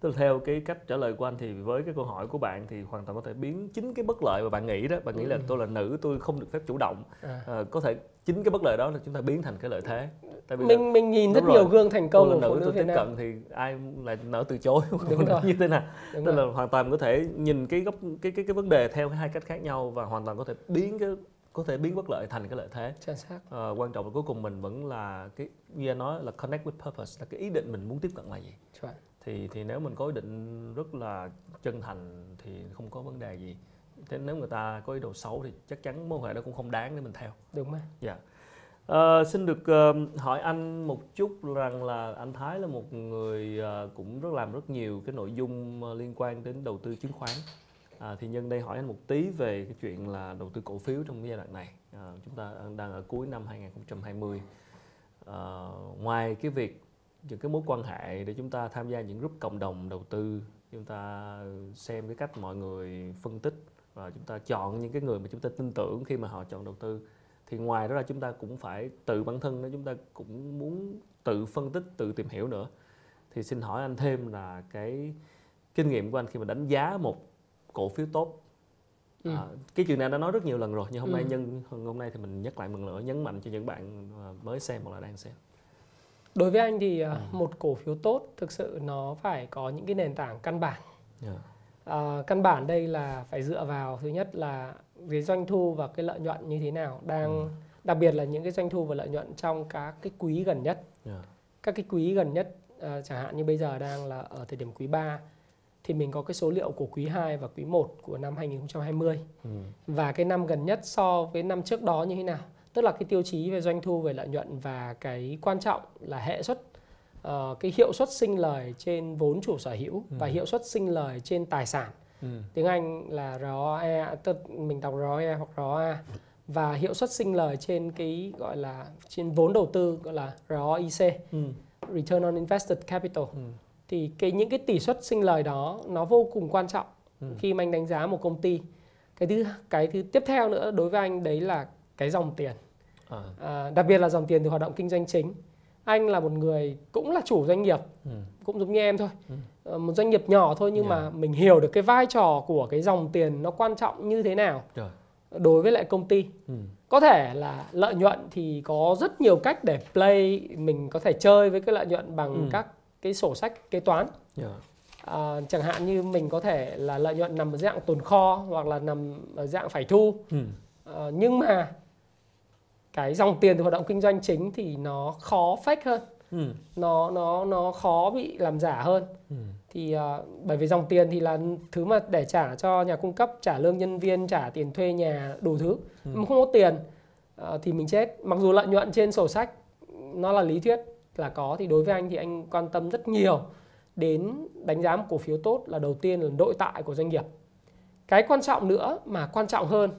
tức là theo cái cách trả lời của anh thì với cái câu hỏi của bạn thì hoàn toàn có thể biến chính cái bất lợi mà bạn nghĩ đó bạn nghĩ là Ừ. tôi là nữ tôi không được phép chủ động à. Ờ, có thể chính cái bất lợi đó là chúng ta biến thành cái lợi thế tại vì là mình mình nhìn rất rồi. nhiều gương thành công tôi là của nữ nữ tôi tiếp cận thì ai lại nỡ từ chối Đúng rồi. như thế nào Đúng tức rồi. là hoàn toàn có thể nhìn cái góc cái cái cái vấn đề theo hai cách khác nhau và hoàn toàn có thể biến cái có thể biến bất lợi thành cái lợi thế chính xác Ờ, quan trọng là cuối cùng mình vẫn là cái như anh nói là connect with purpose là cái ý định mình muốn tiếp cận là gì chuẩn thì thì nếu mình có ý định rất là chân thành thì không có vấn đề gì thế nếu người ta có ý đồ xấu thì chắc chắn mối quan hệ đó cũng không đáng để mình theo đúng rồi Dạ. Ờ, xin được ờ, hỏi anh một chút rằng là anh Thái là một người ờ, cũng rất làm rất nhiều cái nội dung liên quan đến đầu tư chứng khoán. À, thì nhân đây hỏi anh một tí về cái chuyện là đầu tư cổ phiếu trong cái giai đoạn này. À, chúng ta đang ở cuối năm 2020. Ờ, ngoài cái việc những cái mối quan hệ để chúng ta tham gia những group cộng đồng đầu tư, chúng ta xem cái cách mọi người phân tích và chúng ta chọn những cái người mà chúng ta tin tưởng khi mà họ chọn đầu tư thì ngoài đó là chúng ta cũng phải tự bản thân đó chúng ta cũng muốn tự phân tích tự tìm hiểu nữa thì xin hỏi anh thêm là cái kinh nghiệm của anh khi mà đánh giá một cổ phiếu tốt Ừ. à, cái chuyện này đã nói rất nhiều lần rồi nhưng hôm nay Ừ. nhân hôm nay thì mình nhắc lại một lần nữa nhấn mạnh cho những bạn mới xem hoặc là đang xem đối với anh thì à, Ừ. một cổ phiếu tốt thực sự nó phải có những cái nền tảng căn bản yeah. À, căn bản đây là phải dựa vào thứ nhất là cái doanh thu và cái lợi nhuận như thế nào đang Ừ. đặc biệt là những cái doanh thu và lợi nhuận trong các cái quý gần nhất Yeah. các cái quý gần nhất à, chẳng hạn như bây giờ đang là ở thời điểm quý 3 thì mình có cái số liệu của quý 2 và quý 1 của năm 2020 Ừ. và cái năm gần nhất so với năm trước đó như thế nào tức là cái tiêu chí về doanh thu về lợi nhuận và cái quan trọng là hệ suất ờ, cái hiệu suất sinh lời trên vốn chủ sở hữu và Ừ. hiệu suất sinh lời trên tài sản Ừ. tiếng Anh là ROE tức mình đọc ROE hoặc ROA và hiệu suất sinh lời trên cái gọi là trên vốn đầu tư gọi là ROIC Ừ. Return on Invested Capital Ừ. thì cái những cái tỷ suất sinh lời đó nó vô cùng quan trọng Ừ. khi mà anh đánh giá một công ty cái thứ cái thứ tiếp theo nữa đối với anh đấy là cái dòng tiền À. à, đặc biệt là dòng tiền từ hoạt động kinh doanh chính anh là một người cũng là chủ doanh nghiệp Ừ. cũng giống như em thôi Ừ. Ờ, một doanh nghiệp nhỏ thôi nhưng Yeah. mà mình hiểu được cái vai trò của cái dòng tiền nó quan trọng như thế nào Rồi. đối với lại công ty Ừ. có thể là lợi nhuận thì có rất nhiều cách để play mình có thể chơi với cái lợi nhuận bằng Ừ. các cái sổ sách kế toán Yeah. à, chẳng hạn như mình có thể là lợi nhuận nằm ở dạng tồn kho hoặc là nằm ở dạng phải thu Ừ. à, nhưng mà cái dòng tiền từ hoạt động kinh doanh chính thì nó khó fake hơn Ừ. nó nó nó khó bị làm giả hơn Ừ. thì à, bởi vì dòng tiền thì là thứ mà để trả cho nhà cung cấp trả lương nhân viên trả tiền thuê nhà đủ thứ Ừ. mà không có tiền à, thì mình chết mặc dù lợi nhuận trên sổ sách nó là lý thuyết là có thì đối với anh thì anh quan tâm rất nhiều đến đánh giá một cổ phiếu tốt là đầu tiên là nội tại của doanh nghiệp cái quan trọng nữa mà quan trọng hơn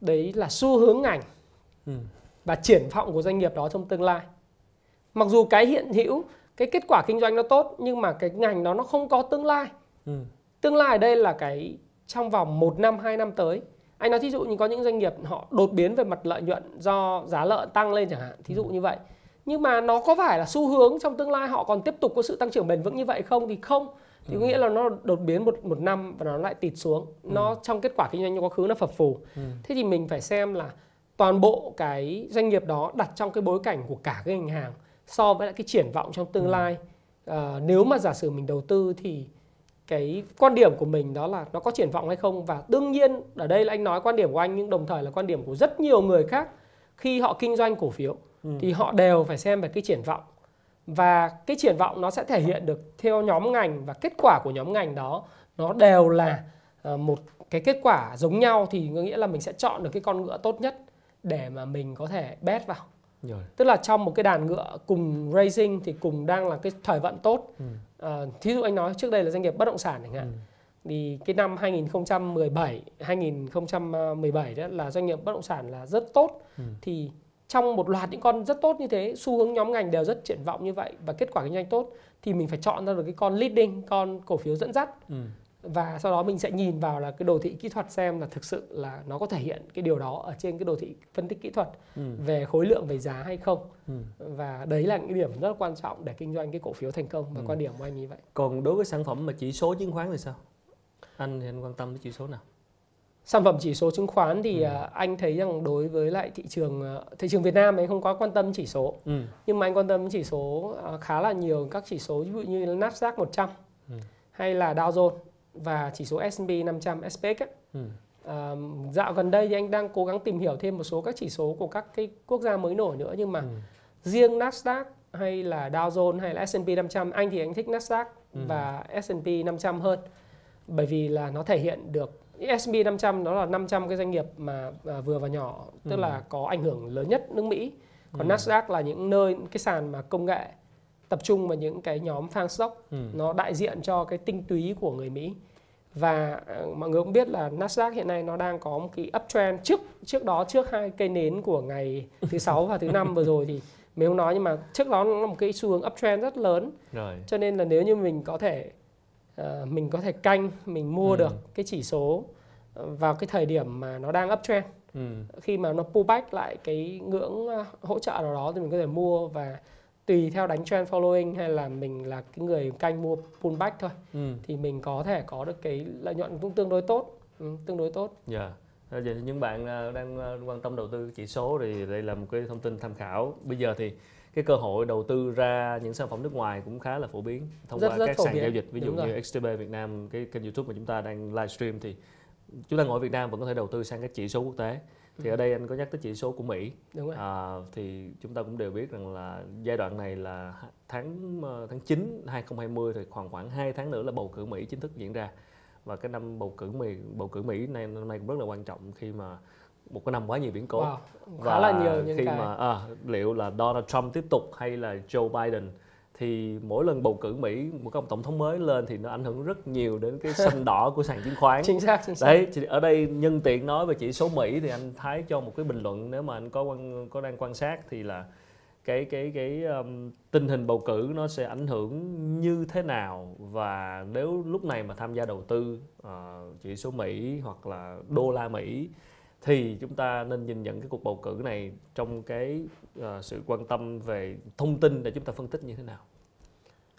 đấy là xu hướng ngành Ừ. và triển vọng của doanh nghiệp đó trong tương lai. Mặc dù cái hiện hữu cái kết quả kinh doanh nó tốt nhưng mà cái ngành đó nó không có tương lai. Ừ. tương lai ở đây là cái trong vòng 1 năm 2 năm tới. Anh nói thí dụ như có những doanh nghiệp họ đột biến về mặt lợi nhuận do giá lợn tăng lên chẳng hạn thí dụ như vậy. Nhưng mà nó có phải là xu hướng trong tương lai họ còn tiếp tục có sự tăng trưởng bền vững như vậy không? Thì không. Thì có nghĩa là nó đột biến một một năm và nó lại tịt xuống. Nó trong kết quả kinh doanh trong quá khứ nó phập phù. Ừ. thế thì mình phải xem là toàn bộ cái doanh nghiệp đó đặt trong cái bối cảnh của cả cái ngành hàng so với lại cái triển vọng trong tương lai. Ờ, nếu mà giả sử mình đầu tư thì cái quan điểm của mình đó là nó có triển vọng hay không? Và đương nhiên ở đây là anh nói quan điểm của anh nhưng đồng thời là quan điểm của rất nhiều người khác. Khi họ kinh doanh cổ phiếu Ừ. thì họ đều phải xem về cái triển vọng. Và cái triển vọng nó sẽ thể hiện được theo nhóm ngành và kết quả của nhóm ngành đó nó đều là ờ, một cái kết quả giống nhau thì có nghĩa là mình sẽ chọn được cái con ngựa tốt nhất để mà mình có thể bet vào Rồi. tức là trong một cái đàn ngựa cùng racing thì cùng đang là cái thời vận tốt Ừ. Ờ, thí dụ anh nói trước đây là doanh nghiệp bất động sản chẳng hạn Ừ. thì cái năm 2017 2017 đó là doanh nghiệp bất động sản là rất tốt Ừ. thì trong một loạt những con rất tốt như thế xu hướng nhóm ngành đều rất triển vọng như vậy và kết quả kinh doanh tốt thì mình phải chọn ra được cái con leading con cổ phiếu dẫn dắt Ừ. và sau đó mình sẽ nhìn vào là cái đồ thị kỹ thuật xem là thực sự là nó có thể hiện cái điều đó ở trên cái đồ thị phân tích kỹ thuật ừ. về khối lượng về giá hay không ừ. và đấy là những điểm rất quan trọng để kinh doanh cái cổ phiếu thành công và ừ. quan điểm của anh như vậy còn đối với sản phẩm mà chỉ số chứng khoán thì sao anh thì anh quan tâm đến chỉ số nào sản phẩm chỉ số chứng khoán thì ừ. À, anh thấy rằng đối với lại thị trường à, thị trường Việt Nam anh không quá quan tâm chỉ số ừ. nhưng mà anh quan tâm chỉ số à, khá là nhiều các chỉ số ví dụ như Nasdaq 100 ừ. hay là Dow Jones và chỉ số S&P 500 SPX ấy. Ừ. À, dạo gần đây thì anh đang cố gắng tìm hiểu thêm một số các chỉ số của các cái quốc gia mới nổi nữa nhưng mà ừ. riêng Nasdaq hay là Dow Jones hay là S&P 500 anh thì anh thích Nasdaq ừ. và S&P 500 hơn bởi vì là nó thể hiện được S&P 500 đó là 500 cái doanh nghiệp mà à, vừa và nhỏ tức ừ. là có ảnh hưởng lớn nhất nước Mỹ còn ừ. Nasdaq là những nơi cái sàn mà công nghệ tập trung vào những cái nhóm fan stock ừ. nó đại diện cho cái tinh túy của người Mỹ và uh, mọi người cũng biết là Nasdaq hiện nay nó đang có một cái uptrend trước trước đó trước hai cây nến của ngày thứ sáu và thứ năm vừa rồi thì mình không nói nhưng mà trước đó nó là một cái xu hướng uptrend rất lớn rồi. cho nên là nếu như mình có thể uh, mình có thể canh mình mua ừ. được cái chỉ số vào cái thời điểm mà nó đang uptrend ừ. khi mà nó pullback lại cái ngưỡng hỗ trợ nào đó thì mình có thể mua và tùy theo đánh trend following hay là mình là cái người canh mua pullback thôi ừ. thì mình có thể có được cái lợi nhuận cũng tương đối tốt ừ, tương đối tốt. Dạ. Yeah. Vậy những bạn à, đang à, quan tâm đầu tư chỉ số thì đây là một cái thông tin tham khảo. Bây giờ thì cái cơ hội đầu tư ra những sản phẩm nước ngoài cũng khá là phổ biến thông rất, qua rất các sàn biến. giao dịch ví dụ như XTB Việt Nam cái kênh YouTube mà chúng ta đang livestream thì chúng ta ngồi Việt Nam vẫn có thể đầu tư sang các chỉ số quốc tế thì ở đây anh có nhắc tới chỉ số của Mỹ. Đúng rồi. À, thì chúng ta cũng đều biết rằng là giai đoạn này là tháng ờ, tháng 9 2020 thì khoảng khoảng 2 tháng nữa là bầu cử Mỹ chính thức diễn ra. Và cái năm bầu cử Mỹ bầu cử Mỹ này năm nay cũng rất là quan trọng khi mà một cái năm quá nhiều biến cố. Wow, khá và là nhiều những khi cái... mà à, liệu là Donald Trump tiếp tục hay là Joe Biden thì mỗi lần bầu cử Mỹ một ông tổng thống mới lên thì nó ảnh hưởng rất nhiều đến cái xanh đỏ của sàn chứng khoán. chính xác, chính xác. Đấy, thì ở đây nhân tiện nói về chỉ số Mỹ thì anh Thái cho một cái bình luận nếu mà anh có quan, có đang quan sát thì là cái cái cái um, tình hình bầu cử nó sẽ ảnh hưởng như thế nào và nếu lúc này mà tham gia đầu tư uh, chỉ số Mỹ hoặc là đô la Mỹ thì chúng ta nên nhìn nhận cái cuộc bầu cử này trong cái uh, sự quan tâm về thông tin để chúng ta phân tích như thế nào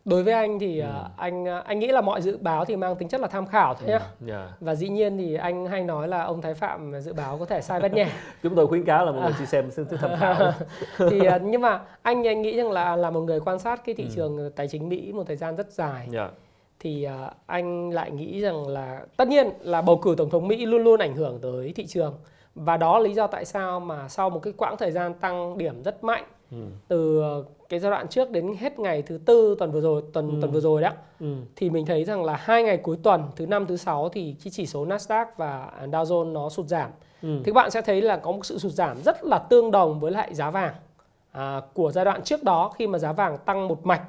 đối với anh thì ừ. uh, anh uh, anh nghĩ là mọi dự báo thì mang tính chất là tham khảo thôi nhá ừ. yeah. và dĩ nhiên thì anh hay nói là ông Thái Phạm dự báo có thể sai bất nhẹ chúng tôi khuyến cáo là mọi người chỉ xem xin tham khảo thì uh, nhưng mà anh anh nghĩ rằng là là một người quan sát cái thị ừ. trường tài chính Mỹ một thời gian rất dài yeah thì uh, anh lại nghĩ rằng là tất nhiên là bầu cử tổng thống Mỹ luôn luôn ảnh hưởng tới thị trường và đó là lý do tại sao mà sau một cái quãng thời gian tăng điểm rất mạnh ừ. từ cái giai đoạn trước đến hết ngày thứ tư tuần vừa rồi tuần ừ. tuần vừa rồi đó ừ. thì mình thấy rằng là hai ngày cuối tuần thứ năm thứ sáu thì cái chỉ số Nasdaq và Dow Jones nó sụt giảm ừ. thì các bạn sẽ thấy là có một sự sụt giảm rất là tương đồng với lại giá vàng à, của giai đoạn trước đó khi mà giá vàng tăng một mạch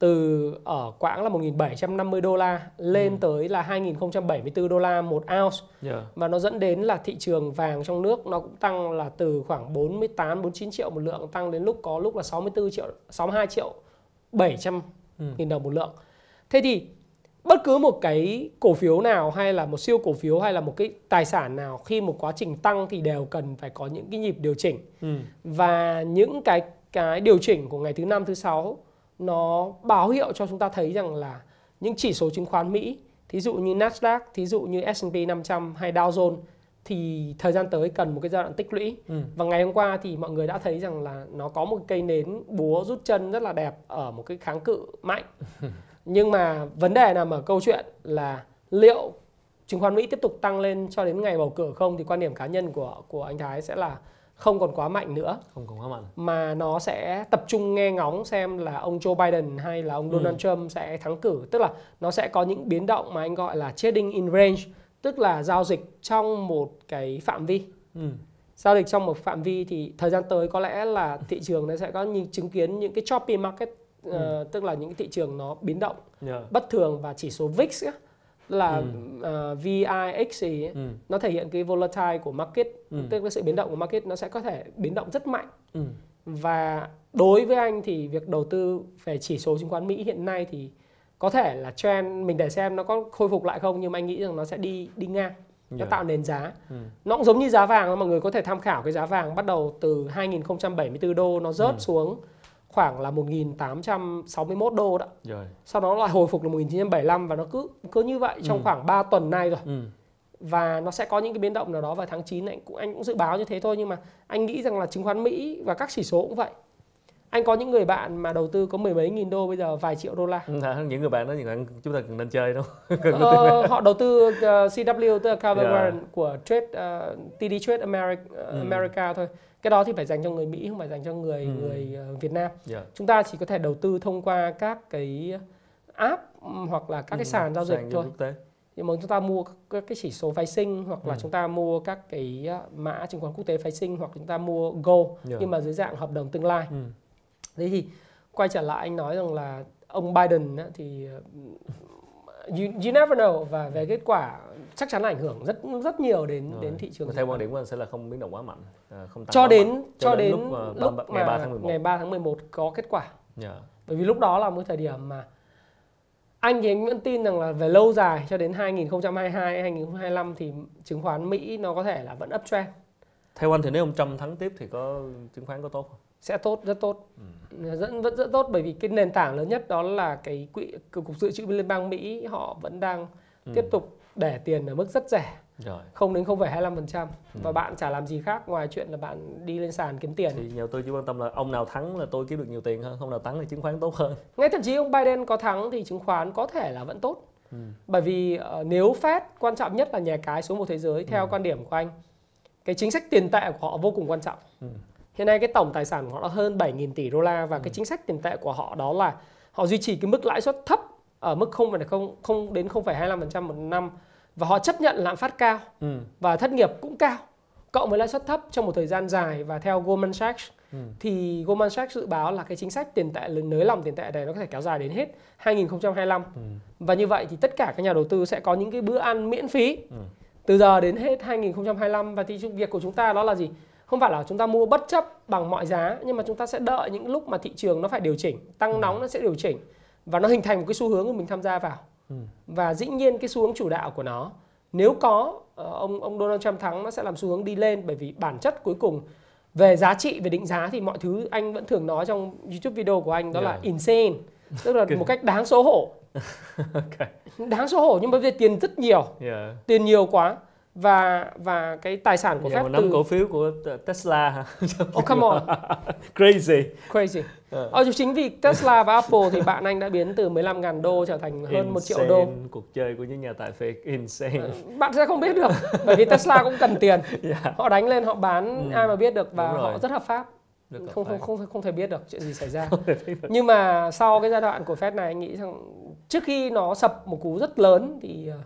từ ở quãng là 1.750 đô la lên ừ. tới là 2.074 đô la một ounce yeah. và nó dẫn đến là thị trường vàng trong nước nó cũng tăng là từ khoảng 48 49 triệu một lượng tăng đến lúc có lúc là 64 triệu 62 triệu 700 ừ. nghìn đồng một lượng. Thế thì bất cứ một cái cổ phiếu nào hay là một siêu cổ phiếu hay là một cái tài sản nào khi một quá trình tăng thì đều cần phải có những cái nhịp điều chỉnh. Ừ. Và những cái cái điều chỉnh của ngày thứ năm thứ sáu nó báo hiệu cho chúng ta thấy rằng là những chỉ số chứng khoán Mỹ, thí dụ như Nasdaq, thí dụ như S&P 500 hay Dow Jones thì thời gian tới cần một cái giai đoạn tích lũy. Ừ. Và ngày hôm qua thì mọi người đã thấy rằng là nó có một cây nến búa rút chân rất là đẹp ở một cái kháng cự mạnh. Nhưng mà vấn đề nằm ở câu chuyện là liệu chứng khoán Mỹ tiếp tục tăng lên cho đến ngày bầu cử không thì quan điểm cá nhân của của anh Thái sẽ là không còn quá mạnh nữa không còn quá mạnh mà nó sẽ tập trung nghe ngóng xem là ông Joe Biden hay là ông. Donald ừ. Trump sẽ thắng cử tức là nó sẽ có những biến động mà anh gọi là trading in range tức là giao dịch trong một cái phạm vi ừ. giao dịch trong một phạm vi thì thời gian tới có lẽ là thị trường nó sẽ có những chứng kiến những cái choppy market ừ. uh, tức là những cái thị trường nó biến động yeah. bất thường và chỉ số VIX ấy, là ừ. uh, ờ, VIX thì ừ. nó thể hiện cái volatile của market ừ. tức là sự biến động của market nó sẽ có thể biến động rất mạnh ừ. và đối với anh thì việc đầu tư về chỉ số chứng khoán Mỹ hiện nay thì có thể là trend mình để xem nó có khôi phục lại không nhưng mà anh nghĩ rằng nó sẽ đi đi ngang nó Dạ. tạo nền giá Ừ. nó cũng giống như giá vàng mọi người có thể tham khảo cái giá vàng bắt đầu từ 2074 đô nó rớt Ừ. xuống khoảng là 1861 đô đó Rồi. sau đó lại hồi phục là 1975 và nó cứ cứ như vậy trong Ừ. khoảng 3 tuần nay rồi Ừ. và nó sẽ có những cái biến động nào đó vào tháng 9 anh cũng anh cũng dự báo như thế thôi nhưng mà anh nghĩ rằng là chứng khoán Mỹ và các chỉ số cũng vậy anh có những người bạn mà đầu tư có mười mấy nghìn đô bây giờ vài triệu đô la À, những người bạn đó những bạn chúng ta cần nên chơi nên ờ, họ đầu tư uh, CW tức là Calvin Yeah. Warren của Trade uh, TD Trade America, Ừ. America thôi cái đó thì phải dành cho người Mỹ không phải dành cho người Ừ. người uh, Việt Nam Dạ. chúng ta chỉ có thể đầu tư thông qua các cái app hoặc là các cái Ừ, sàn giao dịch thôi nhưng mà chúng ta mua các cái chỉ số phái sinh hoặc là Ừ. chúng ta mua các cái uh, mã chứng khoán quốc tế phái sinh hoặc chúng ta mua Gold Dạ. nhưng mà dưới dạng hợp đồng tương lai Ừ. thế thì quay trở lại anh nói rằng là ông Biden á, thì uh, you, you never know và về kết quả chắc chắn là ảnh hưởng rất rất nhiều đến Rồi. đến thị trường theo quan điểm của anh sẽ là không biến động quá mạnh, à, không tăng cho đến mạnh. cho, đến, lúc, lúc, à, ba- mà ngày 3 tháng 11. ngày 3 tháng 11 có kết quả Dạ. bởi vì lúc đó là một thời điểm mà anh thì anh vẫn tin rằng là về lâu dài cho đến 2022 2025 thì chứng khoán Mỹ nó có thể là vẫn uptrend Theo anh thì nếu ông Trump thắng tiếp thì có chứng khoán có tốt không? Sẽ tốt rất tốt Ừ. rất vẫn rất tốt bởi vì cái nền tảng lớn nhất đó là cái quỹ cục dự trữ liên bang Mỹ họ vẫn đang Ừ. tiếp tục để tiền ở mức rất rẻ Rồi. không đến 0,25% Ừ. và bạn chả làm gì khác ngoài chuyện là bạn đi lên sàn kiếm tiền Thì nhà đầu tư chỉ quan tâm là ông nào thắng là tôi kiếm được nhiều tiền hơn, ông nào thắng thì chứng khoán tốt hơn. ngay thậm chí ông Biden có thắng thì chứng khoán có thể là vẫn tốt Ừ. bởi vì ờ, nếu Fed quan trọng nhất là nhà cái số một thế giới theo Ừ. quan điểm của anh cái chính sách tiền tệ của họ vô cùng quan trọng Ừ. hiện nay cái tổng tài sản của họ là hơn 7.000 tỷ đô la và Ừ. cái chính sách tiền tệ của họ đó là họ duy trì cái mức lãi suất thấp ở mức 0,0 không đến 0,25% một năm và họ chấp nhận lạm phát cao Ừ. và thất nghiệp cũng cao cộng với lãi suất thấp trong một thời gian dài và theo Goldman Sachs Ừ. thì Goldman Sachs dự báo là cái chính sách tiền tệ nới lỏng tiền tệ này nó có thể kéo dài đến hết 2025 Ừ. và như vậy thì tất cả các nhà đầu tư sẽ có những cái bữa ăn miễn phí Ừ. từ giờ đến hết 2025 và thì việc của chúng ta đó là gì? Không phải là chúng ta mua bất chấp bằng mọi giá nhưng mà chúng ta sẽ đợi những lúc mà thị trường nó phải điều chỉnh, tăng Ừ. nóng nó sẽ điều chỉnh và nó hình thành một cái xu hướng của mình tham gia vào. Ừ. Và dĩ nhiên cái xu hướng chủ đạo của nó nếu có ờ, ông ông Donald Trump thắng nó sẽ làm xu hướng đi lên bởi vì bản chất cuối cùng về giá trị về định giá thì mọi thứ anh vẫn thường nói trong YouTube video của anh đó là Yeah. insane tức là một cách đáng xấu hổ Ok. đáng xấu hổ nhưng mà về tiền rất nhiều Dạ. tiền nhiều quá và và cái tài sản của Fed nắm từ cổ phiếu của Tesla hả? oh come on Crazy. crazy Ờ. ờ, chính vì Tesla và Apple thì bạn anh đã biến từ 15.000 đô trở thành hơn 1 triệu đô Insane, Cuộc chơi của những nhà tài phiệt insane. Ờ, bạn sẽ không biết được bởi vì Tesla cũng cần tiền Dạ. họ đánh lên họ bán Ừ. ai mà biết được và họ rất hợp pháp là không không không không thể biết được chuyện gì xảy ra được. nhưng mà sau cái giai đoạn của Fed này anh nghĩ rằng trước khi nó sập một cú rất lớn thì ừm,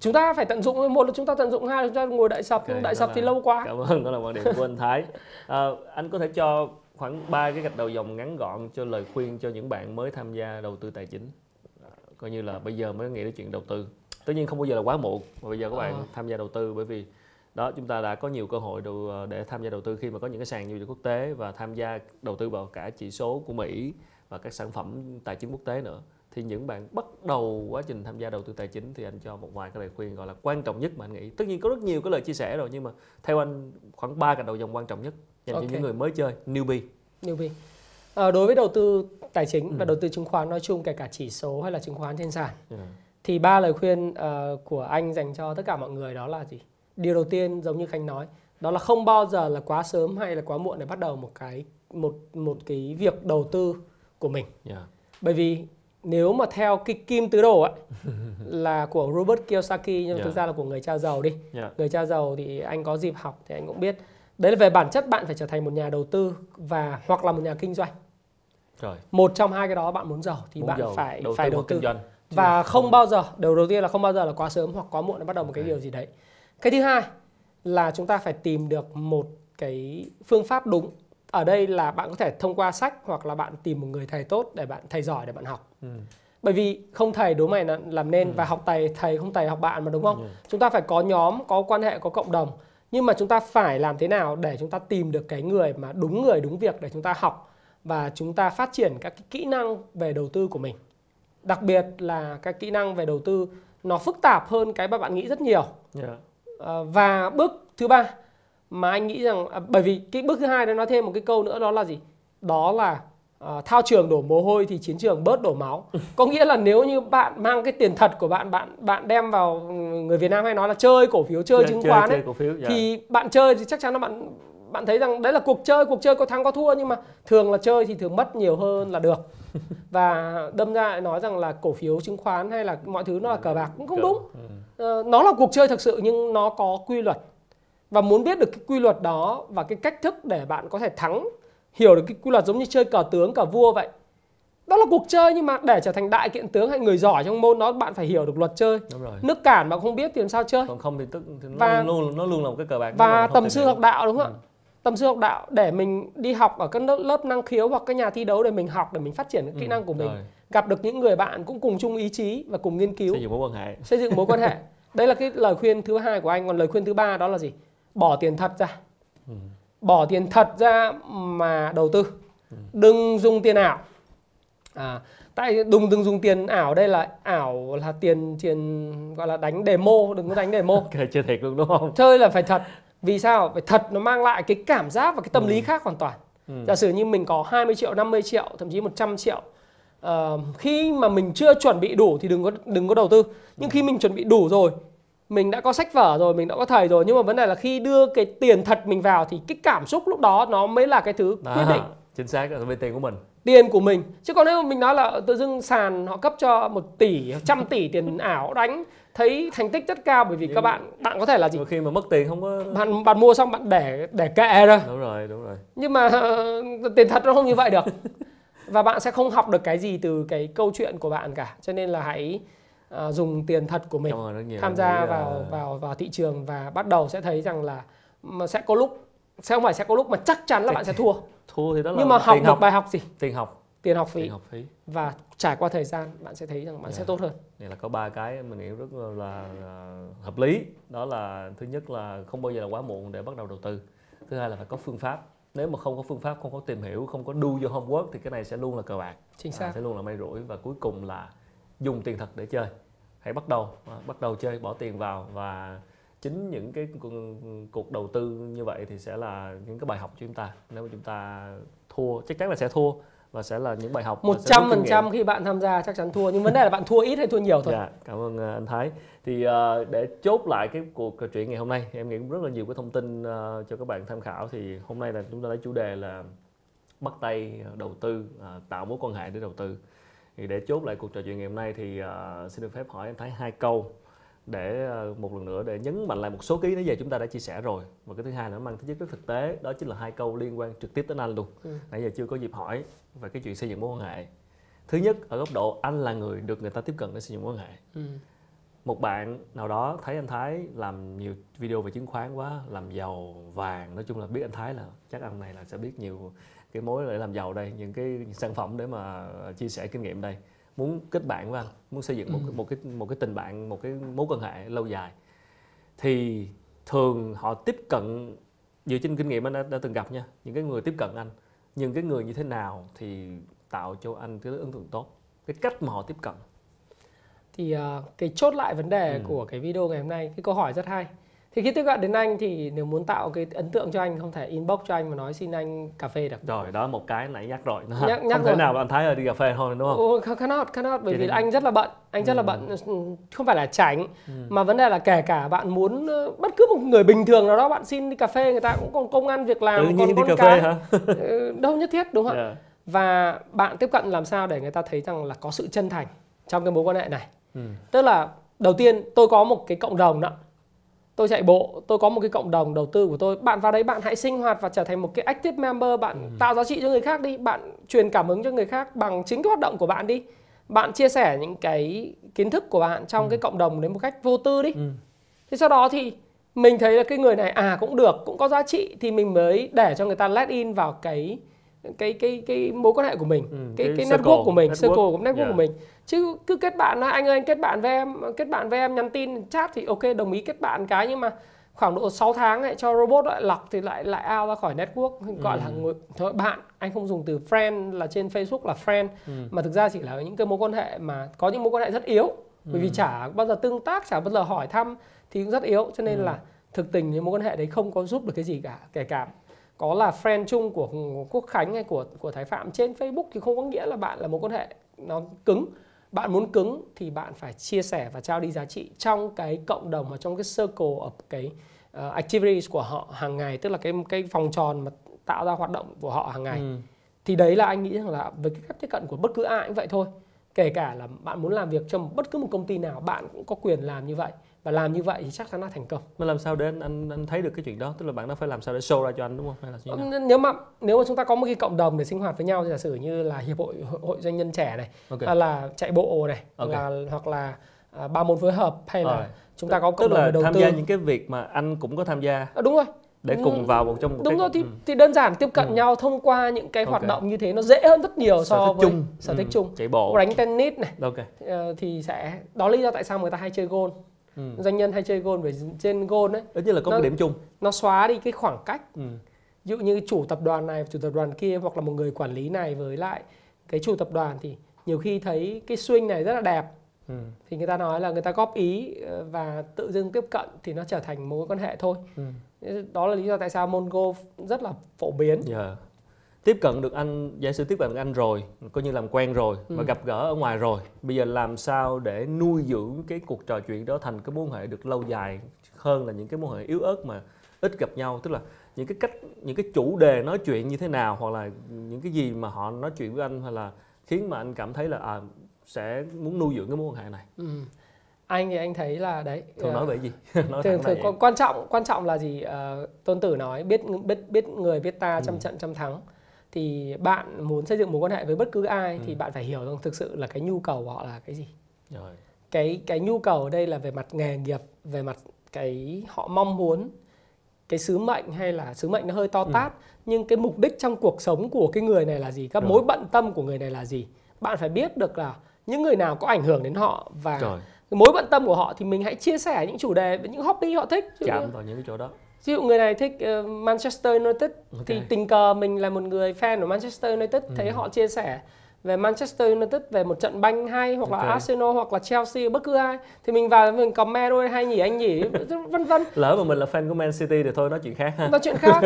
chúng ta phải tận dụng một là chúng ta tận dụng hai là chúng ta ngồi đợi sập Ok, nhưng đợi đó sập là- thì lâu quá Cảm ơn, đó là quan điểm của anh Thái. À, anh có thể cho khoảng 3 cái gạch đầu dòng ngắn gọn cho lời khuyên cho những bạn mới tham gia đầu tư tài chính. À, coi như là bây giờ mới nghĩ đến chuyện đầu tư. Tất nhiên không bao giờ là quá muộn mà bây giờ các bạn Ờ. tham gia đầu tư bởi vì đó chúng ta đã có nhiều cơ hội đầu, để tham gia đầu tư khi mà có những cái sàn giao dịch quốc tế và tham gia đầu tư vào cả chỉ số của Mỹ và các sản phẩm tài chính quốc tế nữa thì những bạn bắt đầu quá trình tham gia đầu tư tài chính thì anh cho một vài cái lời khuyên gọi là quan trọng nhất mà anh nghĩ tất nhiên có rất nhiều cái lời chia sẻ rồi nhưng mà theo anh khoảng ba cái đầu dòng quan trọng nhất dành Ok. cho những người mới chơi newbie newbie Ờ, đối với đầu tư tài chính Ừ. và đầu tư chứng khoán nói chung kể cả chỉ số hay là chứng khoán trên sàn Yeah. thì ba lời khuyên ờ, của anh dành cho tất cả mọi người đó là gì điều đầu tiên giống như khánh nói đó là không bao giờ là quá sớm hay là quá muộn để bắt đầu một cái một một cái việc đầu tư của mình Yeah. bởi vì nếu mà theo cái kim tứ đồ ấy là của Robert Kiyosaki nhưng Yeah. thực ra là của người cha giàu đi. Yeah. người cha giàu thì anh có dịp học thì anh cũng biết. Đấy là về bản chất bạn phải trở thành một nhà đầu tư và hoặc là một nhà kinh doanh. Rồi. Một trong hai cái đó bạn muốn giàu thì muốn bạn giàu, phải đầu phải đầu tư. kinh doanh. Và không bao giờ điều đầu tiên là không bao giờ là quá sớm hoặc quá muộn để bắt đầu một cái Ok. điều gì đấy. Cái thứ hai là chúng ta phải tìm được một cái phương pháp đúng. Ở đây là bạn có thể thông qua sách hoặc là bạn tìm một người thầy tốt để bạn thầy giỏi để bạn học Ừ. bởi vì không thầy đố mày là- làm nên Ừ. và học thầy thầy không thầy học bạn mà đúng không Yeah. chúng ta phải có nhóm có quan hệ có cộng đồng nhưng mà chúng ta phải làm thế nào để chúng ta tìm được cái người mà đúng người đúng việc để chúng ta học và chúng ta phát triển các cái kỹ năng về đầu tư của mình đặc biệt là các kỹ năng về đầu tư nó phức tạp hơn cái mà bạn nghĩ rất nhiều yeah. à, và bước thứ ba mà anh nghĩ rằng à, bởi vì cái bước thứ hai nó nói thêm một cái câu nữa đó là gì đó là à, thao trường đổ mồ hôi thì chiến trường bớt đổ máu. Có nghĩa là nếu như bạn mang cái tiền thật của bạn bạn bạn đem vào người Việt Nam hay nói là chơi cổ phiếu chơi, chơi chứng chơi, khoán chơi ấy cổ phiếu, yeah. thì bạn chơi thì chắc chắn là bạn bạn thấy rằng đấy là cuộc chơi cuộc chơi có thắng có thua nhưng mà thường là chơi thì thường mất nhiều hơn là được. Và đâm ra lại nói rằng là cổ phiếu chứng khoán hay là mọi thứ nó là cờ bạc cũng không đúng. ừ. ờ, nó là cuộc chơi thực sự nhưng nó có quy luật. Và muốn biết được cái quy luật đó và cái cách thức để bạn có thể thắng hiểu được cái quy luật giống như chơi cờ tướng cờ vua vậy. Đó là cuộc chơi nhưng mà để trở thành đại kiện tướng hay người giỏi trong môn đó bạn phải hiểu được luật chơi. Đúng rồi. nước cản mà không biết thì làm sao chơi? Còn không thì tức thì nó và, luôn nó luôn là một cái cờ bạc. và tầm sư học đạo đúng không ạ? Ừ. Tâm sư học đạo để mình đi học ở các lớp, lớp năng khiếu hoặc các nhà thi đấu để mình học để mình phát triển kỹ ừ, năng của mình. rồi. gặp được những người bạn cũng cùng chung ý chí và cùng nghiên cứu. Xây dựng mối quan hệ. Xây dựng mối quan hệ. Đây là cái lời khuyên thứ hai của anh. Còn lời khuyên thứ ba đó là gì? Bỏ tiền thật ra. Ừ. bỏ tiền thật ra mà đầu tư đừng dùng tiền ảo à, tại đừng đừng dùng tiền ảo đây là ảo là tiền tiền gọi là đánh demo đừng có đánh demo okay, chơi thiệt luôn đúng không chơi là phải thật vì sao? Phải thật nó mang lại cái cảm giác và cái tâm ừ. lý khác hoàn toàn. Ừ. Giả sử như mình có 20 triệu, 50 triệu, thậm chí 100 triệu. Uh, khi mà mình chưa chuẩn bị đủ thì đừng có đừng có đầu tư. Nhưng ừ. khi mình chuẩn bị đủ rồi, mình đã có sách vở rồi, mình đã có thầy rồi nhưng mà vấn đề là khi đưa cái tiền thật mình vào thì cái cảm xúc lúc đó nó mới là cái thứ quyết định. Chính xác là về tiền của mình. Tiền của mình. Chứ còn nếu mà mình nói là tự dưng sàn họ cấp cho một tỷ trăm tỷ tiền ảo đánh thấy thành tích rất cao bởi vì Nhưng các bạn bạn có thể là gì? khi mà mất tiền không có bạn bạn mua xong bạn để để kệ rồi đúng rồi đúng rồi. Nhưng mà uh, tiền thật nó không như vậy được. Và bạn sẽ không học được cái gì từ cái câu chuyện của bạn cả. Cho nên là hãy uh, dùng tiền thật của mình tham gia vào là... vào vào thị trường và bắt đầu sẽ thấy rằng là sẽ có lúc sẽ không phải sẽ có lúc mà chắc chắn là bạn sẽ thua thua thì đó là nhưng mà học được bài học gì tiền học tiền học phí, tiền học phí và trải qua thời gian bạn sẽ thấy rằng bạn yeah. sẽ dạ. tốt hơn. Này là có ba cái mình nghĩ rất là, là hợp lý. Đó là thứ nhất là không bao giờ là quá muộn để bắt đầu đầu tư. Thứ hai là phải có phương pháp. Nếu mà không có phương pháp, không có tìm hiểu, không có đu vô homework thì cái này sẽ luôn là cờ bạc. Chính xác. À, sẽ luôn là may rủi và cuối cùng là dùng tiền thật để chơi. Hãy bắt đầu, à, bắt đầu chơi, bỏ tiền vào và chính những cái cuộc đầu tư như vậy thì sẽ là những cái bài học cho chúng ta. Nếu mà chúng ta thua, chắc chắn là sẽ thua và sẽ là những bài học một trăm phần trăm khi bạn tham gia chắc chắn thua nhưng vấn đề là bạn thua ít hay thua nhiều thôi. Dạ, cảm ơn uh, anh Thái. Thì uh, để chốt lại cái cuộc trò chuyện ngày hôm nay, em nghĩ cũng rất là nhiều cái thông tin uh, cho các bạn tham khảo. Thì hôm nay là chúng ta lấy chủ đề là bắt tay đầu tư, uh, tạo mối quan hệ để đầu tư. Thì để chốt lại cuộc trò chuyện ngày hôm nay thì uh, xin được phép hỏi anh Thái hai câu để ờ, một lần nữa để nhấn mạnh lại một số ký nãy giờ chúng ta đã chia sẻ rồi và cái thứ hai nó mang tính chất rất thực tế đó chính là hai câu liên quan trực tiếp đến anh luôn ừ. nãy giờ chưa có dịp hỏi về cái chuyện xây dựng mối quan hệ thứ nhất ở góc độ anh là người được người ta tiếp cận để xây dựng mối quan hệ ừ. một bạn nào đó thấy anh Thái làm nhiều video về chứng khoán quá làm giàu vàng nói chung là biết anh Thái là chắc anh này là sẽ biết nhiều cái mối để làm giàu đây những cái sản phẩm để mà chia sẻ kinh nghiệm đây muốn kết bạn với anh muốn xây dựng một ừ. một cái một cái tình bạn một cái mối quan hệ lâu dài thì thường họ tiếp cận dựa trên kinh nghiệm anh đã, đã từng gặp nha những cái người tiếp cận anh những cái người như thế nào thì tạo cho anh cái ấn tượng tốt cái cách mà họ tiếp cận thì uh, cái chốt lại vấn đề ừ. của cái video ngày hôm nay cái câu hỏi rất hay thì khi tiếp cận đến anh thì nếu muốn tạo cái ấn tượng cho anh không thể inbox cho anh mà nói xin anh cà phê được rồi đó một cái nãy nhắc rồi nhắc, nhắc không rồi. thể nào anh thấy là đi cà phê thôi đúng không oh, cannot cannot bởi Chỉ vì nên... anh rất là bận anh rất ừ. là bận ừ, không phải là tránh ừ. mà vấn đề là kể cả bạn muốn ờ, bất cứ một người bình thường nào đó bạn xin đi cà phê người ta cũng còn công ăn việc làm Tự còn con đi cà cái. phê hả ừ, đâu nhất thiết đúng không yeah. và bạn tiếp cận làm sao để người ta thấy rằng là có sự chân thành trong cái mối quan hệ này ừ. tức là đầu tiên tôi có một cái cộng đồng đó tôi chạy bộ tôi có một cái cộng đồng đầu tư của tôi bạn vào đấy bạn hãy sinh hoạt và trở thành một cái active member bạn ừ. tạo giá trị cho người khác đi bạn truyền cảm hứng cho người khác bằng chính cái hoạt động của bạn đi bạn chia sẻ những cái kiến thức của bạn trong ừ. cái cộng đồng đấy một cách vô tư đi ừ. thế sau đó thì mình thấy là cái người này à cũng được cũng có giá trị thì mình mới để cho người ta let in vào cái cái cái cái mối quan hệ của mình ừ, cái cái, cái network của mình network. circle của network yeah. của mình chứ cứ kết bạn anh ơi anh kết bạn với em kết bạn với em nhắn tin chat thì ok đồng ý kết bạn cái nhưng mà khoảng độ 6 tháng lại cho robot lại lọc thì lại lại out ra khỏi network gọi Ừ. là người thôi bạn anh không dùng từ friend là trên Facebook là friend Ừ. mà thực ra chỉ là những cái mối quan hệ mà có những mối quan hệ rất yếu bởi vì Ừ. chả bao giờ tương tác chả bao giờ hỏi thăm thì cũng rất yếu cho nên Ừ. là thực tình những mối quan hệ đấy không có giúp được cái gì cả kể cả có là friend chung của Quốc Khánh hay của của Thái Phạm trên Facebook thì không có nghĩa là bạn là mối quan hệ nó cứng. Bạn muốn cứng thì bạn phải chia sẻ và trao đi giá trị trong cái cộng đồng và trong cái circle of cái uh, activities của họ hàng ngày tức là cái cái vòng tròn mà tạo ra hoạt động của họ hàng ngày. Ừ. thì đấy là anh nghĩ rằng là với cái cách tiếp cận của bất cứ ai cũng vậy thôi. Kể cả là bạn muốn làm việc trong bất cứ một công ty nào bạn cũng có quyền làm như vậy và làm như vậy thì chắc chắn là thành công Mà làm sao để anh, anh anh thấy được cái chuyện đó tức là bạn đó phải làm sao để show ra cho anh đúng không hay là như thế nào? nếu mà nếu mà chúng ta có một cái cộng đồng để sinh hoạt với nhau giả sử như là hiệp hội hội, doanh nhân trẻ này Ok. hay là chạy bộ này Ok. là hoặc là à, ba môn phối hợp hay là Rồi. chúng ta có tức cộng đồng là đầu tham tư gia những cái việc mà anh cũng có tham gia À, đúng rồi để Ừ, cùng vào một trong một đúng cái rồi thì, ừ. thì đơn giản tiếp cận Ừ. nhau thông qua những cái hoạt Ok. động như thế nó dễ hơn rất nhiều sở so thích với chung sở thích Ừ. chung chạy bộ đánh tennis này ok ờ, thì sẽ đó lý do tại sao người ta hay chơi gôn ừ. doanh nhân hay chơi gôn bởi trên gôn ấy ít nhất là có Nó- điểm chung nó xóa đi cái khoảng cách ừ. ví dụ như chủ tập đoàn này chủ tập đoàn kia hoặc là một người quản lý này với lại cái chủ tập đoàn thì nhiều khi thấy cái swing này rất là đẹp Ừ. thì người ta nói là người ta góp ý ờ, và tự dưng tiếp cận thì nó trở thành mối quan hệ thôi Ừ. đó là lý do tại sao môn golf rất là phổ biến Dạ. Tiếp cận được anh giả sử tiếp cận được anh rồi coi như làm quen rồi và Ừ. gặp gỡ ở ngoài rồi bây giờ làm sao để nuôi dưỡng cái cuộc trò chuyện đó thành cái mối quan hệ được lâu dài hơn là những cái mối quan hệ yếu ớt mà ít gặp nhau tức là những cái cách những cái chủ đề nói chuyện như thế nào hoặc là những cái gì mà họ nói chuyện với anh hay là khiến mà anh cảm thấy là à, sẽ muốn nuôi dưỡng cái mối quan hệ này ừ. anh thì anh thấy là đấy thường ờ, nói về gì nói thường, thường quan, quan trọng quan trọng là gì Ờ, tôn tử nói biết biết biết người biết ta trăm Ừ. trận trăm thắng thì bạn muốn xây dựng mối quan hệ với bất cứ ai Ừ. thì bạn phải hiểu rằng thực sự là cái nhu cầu của họ là cái gì rồi cái cái nhu cầu ở đây là về mặt nghề nghiệp về mặt cái họ mong muốn cái sứ mệnh hay là sứ mệnh nó hơi to Ừ. tát nhưng cái mục đích trong cuộc sống của cái người này là gì các Rồi. mối bận tâm của người này là gì bạn phải biết được là những người nào có ảnh hưởng đến họ và rồi cái mối bận tâm của họ thì mình hãy chia sẻ những chủ đề về những hobby họ thích chạm vào những cái chỗ đó ví dụ người này thích ờ, Manchester United Ok. thì tình cờ mình là một người fan của Manchester United thấy Ừ. họ chia sẻ về Manchester United về một trận banh hay hoặc là Ok. Arsenal hoặc là Chelsea bất cứ ai thì mình vào mình comment đôi hay nhỉ anh nhỉ vân vân lỡ mà mình là fan của Man City thì thôi nói chuyện khác ha nói chuyện khác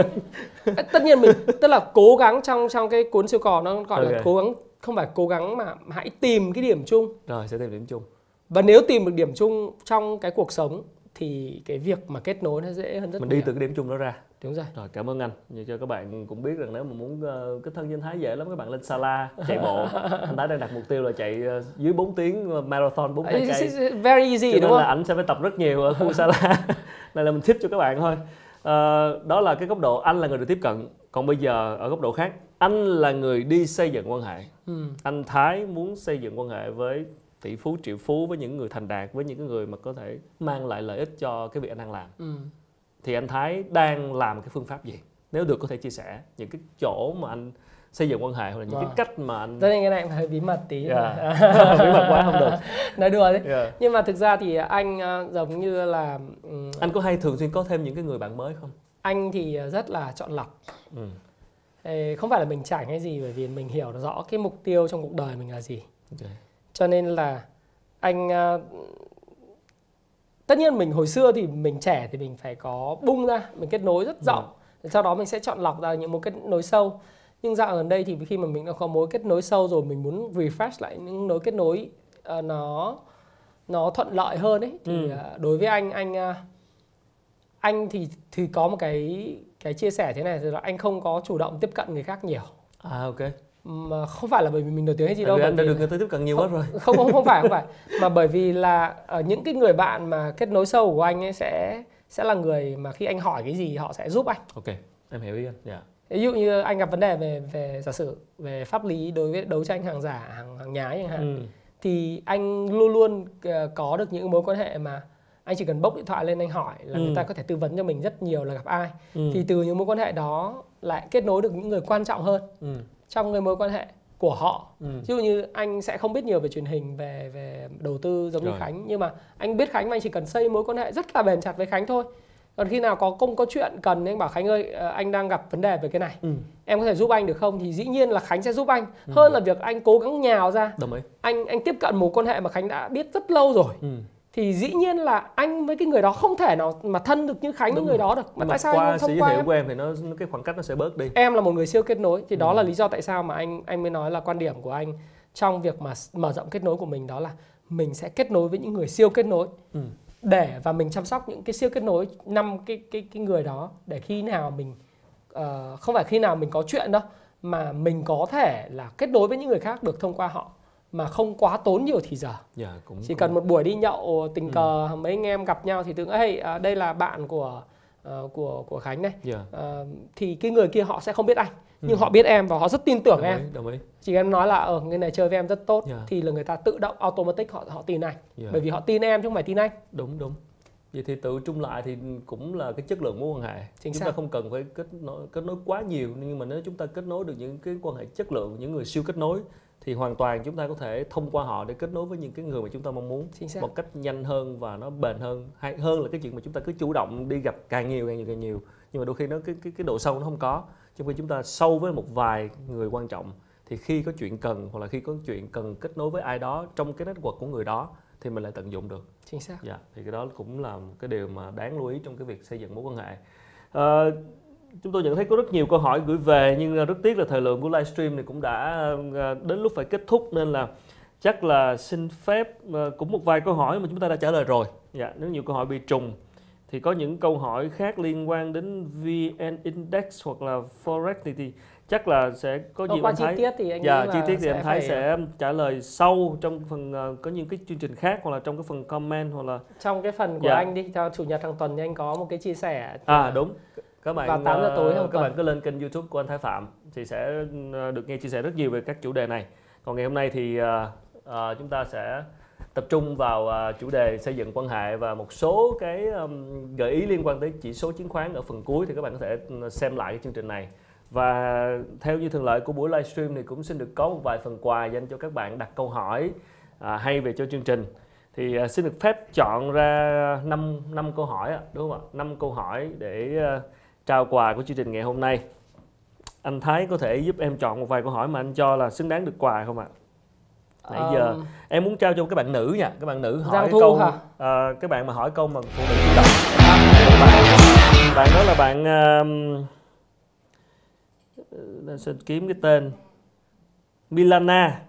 tất nhiên mình tức là cố gắng trong trong cái cuốn siêu cò nó gọi là Ok. cố gắng không phải cố gắng mà hãy tìm cái điểm chung rồi sẽ tìm điểm chung và nếu tìm được điểm chung trong cái cuộc sống thì cái việc mà kết nối nó dễ hơn rất mình nhiều. đi từ cái điểm chung đó ra. Đúng rồi. Rồi cảm ơn anh. Như cho các bạn cũng biết rằng nếu mà muốn uh, kết thân với anh Thái dễ lắm các bạn lên Sala chạy bộ. Anh Thái đang đặt mục tiêu là chạy ờ, dưới 4 tiếng ờ, marathon 42 It's- cây. it's very easy cho đúng nên là không? ảnh sẽ phải tập rất nhiều ở khu Sala. Này là mình tip cho các bạn thôi. Ờ, đó là cái góc độ anh là người được tiếp cận. Còn bây giờ ở góc độ khác anh là người đi xây dựng quan hệ. Ừ. anh Thái muốn xây dựng quan hệ với tỷ phú triệu phú với những người thành đạt với những cái người mà có thể mang lại lợi ích cho cái việc anh đang làm Ừ. thì anh Thái đang làm cái phương pháp gì nếu được có thể chia sẻ những cái chỗ mà anh xây dựng quan hệ hoặc là những cái Wow. cách mà anh Tất nhiên cái này hơi bí mật tí Yeah. bí mật quá không được nói đùa đấy Yeah. nhưng mà thực ra thì anh ờ, giống như là ừm, anh có hay thường xuyên có thêm những cái người bạn mới không anh thì rất là chọn lọc ừ. Không phải là mình chảnh hay gì bởi vì mình hiểu rõ cái mục tiêu trong cuộc đời mình là gì ok. Cho nên là anh ờ, tất nhiên mình hồi xưa thì mình trẻ thì mình phải có bung ra mình kết nối rất rộng sau đó mình sẽ chọn lọc ra những mối kết nối sâu. Nhưng dạo gần đây thì khi mà mình đã có mối kết nối sâu rồi mình muốn refresh lại những nối kết nối ờ, nó nó thuận lợi hơn ấy thì Ừ. ờ, đối với anh anh ờ, anh thì thì có một cái cái chia sẻ thế này là anh không có chủ động tiếp cận người khác nhiều. À ok mà không phải là bởi vì mình nổi tiếng hay gì đâu vì anh đã vì được người ta tiếp cận nhiều quá rồi không không không phải không phải mà bởi vì là ở những cái người bạn mà kết nối sâu của anh ấy sẽ sẽ là người mà khi anh hỏi cái gì họ sẽ giúp anh ok em hiểu ý anh dạ ví dụ như anh gặp vấn đề về về giả sử về pháp lý đối với đấu tranh hàng giả hàng hàng nhái chẳng hạn ừ. thì anh luôn luôn ờ, có được những mối quan hệ mà anh chỉ cần bốc điện thoại lên anh hỏi là Ừ. người ta có thể tư vấn cho mình rất nhiều là gặp ai Ừ. thì từ những mối quan hệ đó lại kết nối được những người quan trọng hơn Ừ. trong cái mối quan hệ của họ. Ừ. ví dụ như anh sẽ không biết nhiều về truyền hình về về đầu tư giống như Rồi. Khánh nhưng mà anh biết Khánh và anh chỉ cần xây mối quan hệ rất là bền chặt với Khánh thôi. Còn khi nào có công có chuyện cần anh bảo khánh ơi ờ, anh đang gặp vấn đề về cái này. Ừ. em có thể giúp anh được không? Thì dĩ nhiên là khánh sẽ giúp anh. Hơn là việc anh cố gắng nhào ra. Đồng ý. Anh anh tiếp cận một quan hệ mà khánh đã biết rất lâu rồi. Ừ. thì dĩ nhiên là anh với cái người đó không thể nào mà thân được như khánh với Đúng người rồi. đó được mà Nhưng tại sao anh qua sự thông giới qua thiệu em của em thì nó nó- cái khoảng cách nó sẽ bớt đi em là một người siêu kết nối thì đó Ừ. là lý do tại sao mà anh anh mới nói là quan điểm của anh trong việc mà mở rộng kết nối của mình đó là mình sẽ kết nối với những người siêu kết nối ừ. để và mình chăm sóc những cái siêu kết nối năm cái cái cái người đó để khi nào mình ờ, không phải khi nào mình có chuyện đâu mà mình có thể là kết nối với những người khác được thông qua họ mà không quá tốn nhiều thì giờ dạ cũng chỉ cũng- cần một buổi đi nhậu tình Ừ. cờ mấy anh em gặp nhau thì tưởng hey à, đây là bạn của ờ, của của Khánh đây dạ Ờ, thì cái người kia họ sẽ không biết anh nhưng Ừ. họ biết em và họ rất tin tưởng đồng em ý đồng ý chỉ em nói là ở người này chơi với em rất tốt Dạ. thì là người ta tự động automatic họ họ tin anh dạ. bởi vì họ tin em chứ không phải tin anh đúng đúng vậy thì tự trung lại thì cũng là cái chất lượng mối quan hệ Chính chúng xác. ta không cần phải kết nối kết nối quá nhiều nhưng mà nếu chúng ta kết nối được những cái quan hệ chất lượng những người siêu kết nối thì hoàn toàn chúng ta có thể thông qua họ để kết nối với những cái người mà chúng ta mong muốn một cách nhanh hơn và nó bền hơn hay hơn là cái chuyện mà chúng ta cứ chủ động đi gặp càng nhiều càng nhiều càng nhiều. Nhưng mà đôi khi nó cái cái cái độ sâu nó không có. Trong khi chúng ta sâu với một vài người quan trọng thì khi có chuyện cần hoặc là khi có chuyện cần kết nối với ai đó trong cái network của người đó thì mình lại tận dụng được. Chính xác. Dạ, thì cái đó cũng là cái điều mà đáng lưu ý trong cái việc xây dựng mối quan hệ. Ờ, chúng tôi nhận thấy có rất nhiều câu hỏi gửi về nhưng ờ, rất tiếc là thời lượng của livestream này cũng đã ờ, đến lúc phải kết thúc nên là chắc là xin phép ờ, cũng một vài câu hỏi mà chúng ta đã trả lời rồi. Dạ, nếu nhiều câu hỏi bị trùng thì có những câu hỏi khác liên quan đến VN Index hoặc là Forex thì, thì chắc là sẽ có qua anh chi thấy tiết thì anh dạ chi tiết thì em thấy phải- sẽ trả lời sâu trong phần có những cái chương trình khác hoặc là trong cái phần comment hoặc là trong cái phần của Dạ. anh đi theo chủ nhật hàng tuần thì anh có một cái chia sẻ À đúng. Các bạn Vào 8 giờ tối ờ, các tuần. bạn cứ lên kênh YouTube của anh Thái Phạm thì sẽ ờ, được nghe chia sẻ rất nhiều về các chủ đề này. Còn ngày hôm nay thì ờ, ờ, chúng ta sẽ tập trung vào ờ, chủ đề xây dựng quan hệ và một số cái ừm, gợi ý liên quan tới chỉ số chứng khoán ở phần cuối thì các bạn có thể xem lại cái chương trình này. Và theo như thường lệ của buổi livestream thì cũng xin được có một vài phần quà dành cho các bạn đặt câu hỏi à, hay về cho chương trình. Thì à, xin được phép chọn ra 5 năm câu hỏi đúng không ạ? 5 câu hỏi để à, trao quà của chương trình ngày hôm nay. Anh Thái có thể giúp em chọn một vài câu hỏi mà anh cho là xứng đáng được quà không ạ? Nãy giờ Ờm, em muốn trao cho các bạn nữ nha, các bạn nữ hỏi Thu câu hả? à, các bạn mà hỏi câu mà phụ nữ chủ động. bạn, bạn đó là bạn uh, xin kiếm cái tên Milana.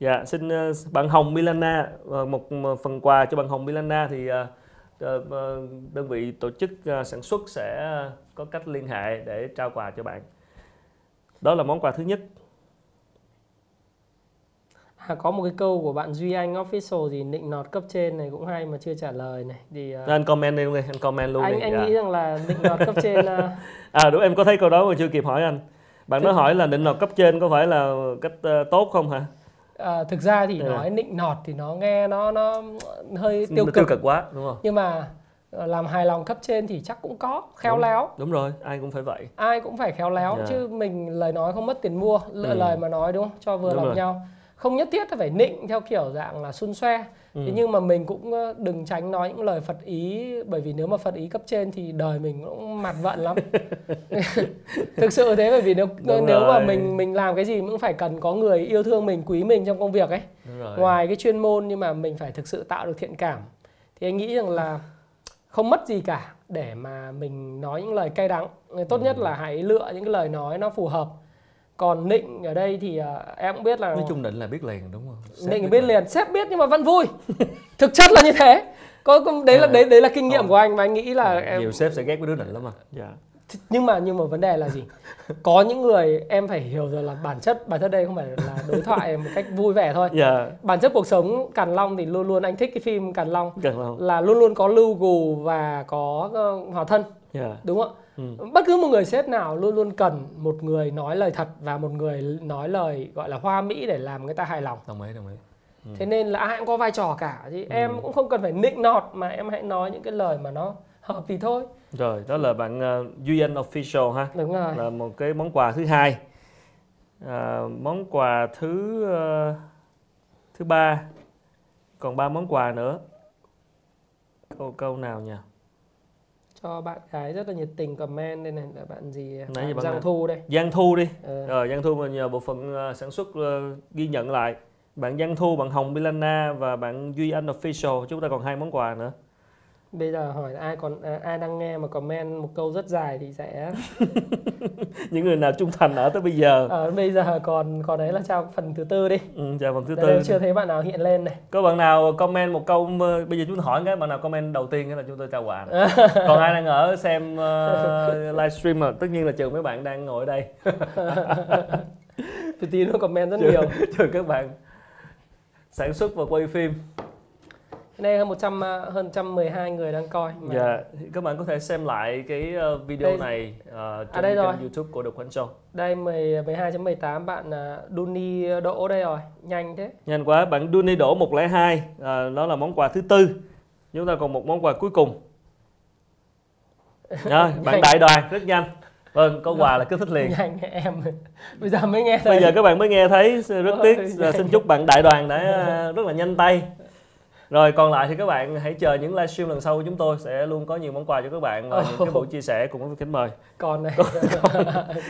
Dạ, xin ờ, bạn Hồng Milana Ờ, một, một phần quà cho bạn Hồng Milana thì ờ, ờ, ờ, đơn vị tổ chức ờ, sản xuất sẽ có cách liên hệ để trao quà cho bạn. Đó là món quà thứ nhất. à, có một cái câu của bạn Duy Anh official gì nịnh nọt cấp trên này cũng hay mà chưa trả lời này thì ờ, Anh comment đi luôn đi, anh comment luôn anh đi. anh Dạ. nghĩ rằng là nịnh nọt cấp trên ờ, À đúng em có thấy câu đó mà chưa kịp hỏi anh. Bạn nói hỏi là định nọt cấp trên có phải là cách ờ, tốt không hả? Ờ, thực ra thì Ừ. nói nịnh nọt thì nó nghe nó nó hơi tiêu cực tiêu cực quá đúng không? nhưng mà ờ, làm hài lòng cấp trên thì chắc cũng có khéo Đúng. léo Đúng rồi, ai cũng phải vậy. ai cũng phải khéo léo Dạ. chứ mình lời nói không mất tiền mua lựa Ừ. lời mà nói đúng không cho vừa Đúng lòng rồi. nhau không nhất thiết là phải nịnh theo kiểu dạng là xun xoe Ừ. Thế nhưng mà mình cũng ờ, đừng tránh nói những lời Phật ý bởi vì nếu mà Phật ý cấp trên thì đời mình cũng mặt vận lắm. Thực sự thế bởi vì nếu Đúng nếu mà rồi. mình mình làm cái gì cũng phải cần có người yêu thương mình, quý mình trong công việc ấy. Ngoài cái chuyên môn nhưng mà mình phải thực sự tạo được thiện cảm. Thì anh nghĩ rằng là không mất gì cả để mà mình nói những lời cay đắng. Tốt Ừ. nhất là hãy lựa những cái lời nói nó phù hợp. Còn nịnh ở đây thì ờ, em cũng biết là Nói chung định là biết liền đúng không? Sếp Định biết liền, sếp biết nhưng mà vẫn vui. Thực chất là như thế. Có đấy là Ờ. đấy đấy là kinh nghiệm Ờ. của anh và anh nghĩ là em Nhiều sếp sẽ ghét với đứa định lắm mà. Dạ. nhưng mà nhưng mà vấn đề là gì? Có những người em phải hiểu rồi là bản chất bản chất đây không phải là đối thoại một cách vui vẻ thôi. Dạ, Bản chất cuộc sống Càn Long thì luôn luôn anh thích cái phim Càn Long cần không? là luôn luôn có lưu gù và có ờ, hòa thân Dạ. đúng không ạ? Ừ. Bất cứ một người sếp nào luôn luôn cần một người nói lời thật và một người nói lời gọi là hoa mỹ để làm người ta hài lòng. Đồng ý, đồng ý. Ừ. Thế nên là ai cũng có vai trò cả thì em cũng không cần phải nịnh nọt mà em hãy nói những cái lời mà nó hợp thì thôi. Rồi, đó là bạn uh, Duy Anh Official ha. Đúng rồi. Là một cái món quà thứ hai. À, món quà thứ ờ, thứ ba. Còn ba món quà nữa. Câu câu nào nhỉ? Cho bạn gái rất là nhiệt tình comment đây này là bạn gì Nãy giờ bạn Giang? Thu đây. Giang Thu đi. Ờ, Rồi Giang Thu mà nhờ bộ phận ờ, sản xuất ờ, ghi nhận lại. Bạn Giang Thu, bạn Hồng Milana và bạn Duy Anh Official Chúng ta còn hai món quà nữa bây giờ hỏi ai còn à, ai đang nghe mà comment một câu rất dài thì sẽ Những người nào trung thành ở tới bây giờ. Ờ, bây giờ còn còn đấy là trao phần thứ tư đi. Ừ, Chào phần thứ tư. chưa thấy bạn nào hiện lên này. Có bạn nào comment một câu Bây giờ chúng hỏi cái bạn nào comment đầu tiên là chúng tôi trao quà này. Còn ai đang ở xem ờ, livestream mà Tất nhiên là trừ mấy bạn đang ngồi ở đây. Từ tí nữa comment rất trừ, nhiều. trừ các bạn sản xuất và quay phim đây hơn 100 à, hơn 112 người đang coi mà Dạ, các bạn có thể xem lại cái ờ, video Đây- này ờ, trên đây kênh rồi. YouTube của The Quán Show. đây 10 12.18 bạn à, Duni Đỗ đây rồi nhanh thế Nhanh quá, bạn Duni đổ 102, à, đó là món quà thứ tư. Chúng ta còn một món quà cuối cùng. Rồi, bạn đại đoàn rất nhanh. Vâng, có quà là cứ thích liền. nhanh em bây giờ mới nghe thấy Bây giờ các bạn mới nghe thấy rất tiếc. Xin chúc bạn đại đoàn đã à, rất là nhanh tay. Rồi còn lại thì các bạn hãy chờ những livestream lần sau của chúng tôi sẽ luôn có nhiều món quà cho các bạn và những cái buổi chia sẻ cùng với kính mời. còn này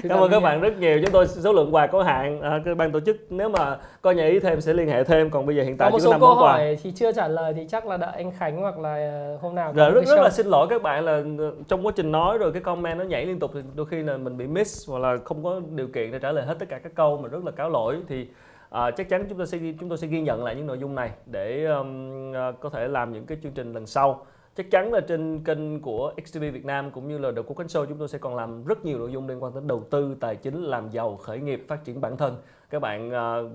Cảm ơn các bạn rất nhiều. Chúng tôi số lượng quà có hạn. À, cái ban tổ chức nếu mà có nhà ý thêm sẽ liên hệ thêm. Còn bây giờ hiện có tại một có số năm câu quà. hỏi thì chưa trả lời thì chắc là đợi anh Khánh hoặc là à, hôm nào Rồi một rất rất là xin lỗi các bạn là ờ, trong quá trình nói rồi cái comment nó nhảy liên tục thì đôi khi là mình bị miss hoặc là không có điều kiện để trả lời hết tất cả các câu mà rất là cáo lỗi thì à, chắc chắn chúng ta sẽ chúng tôi sẽ ghi nhận lại những nội dung này để um, có thể làm những cái chương trình lần sau. Chắc chắn là trên kênh của XTV Việt Nam cũng như là The Cook Show chúng tôi sẽ còn làm rất nhiều nội dung liên quan đến đầu tư tài chính làm giàu khởi nghiệp phát triển bản thân. Các bạn ờ,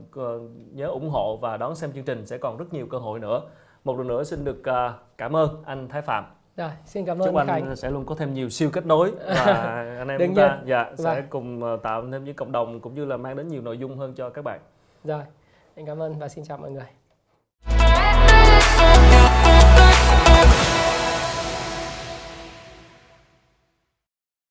nhớ ủng hộ và đón xem chương trình sẽ còn rất nhiều cơ hội nữa. Một lần nữa xin được à, cảm ơn anh Thái Phạm. Rồi xin cảm chúc ơn anh Khánh. sẽ luôn có thêm nhiều siêu kết nối và anh em chúng ta dạ, sẽ Vâng. cùng tạo thêm những cộng đồng cũng như là mang đến nhiều nội dung hơn cho các bạn rồi anh cảm ơn và xin chào mọi người.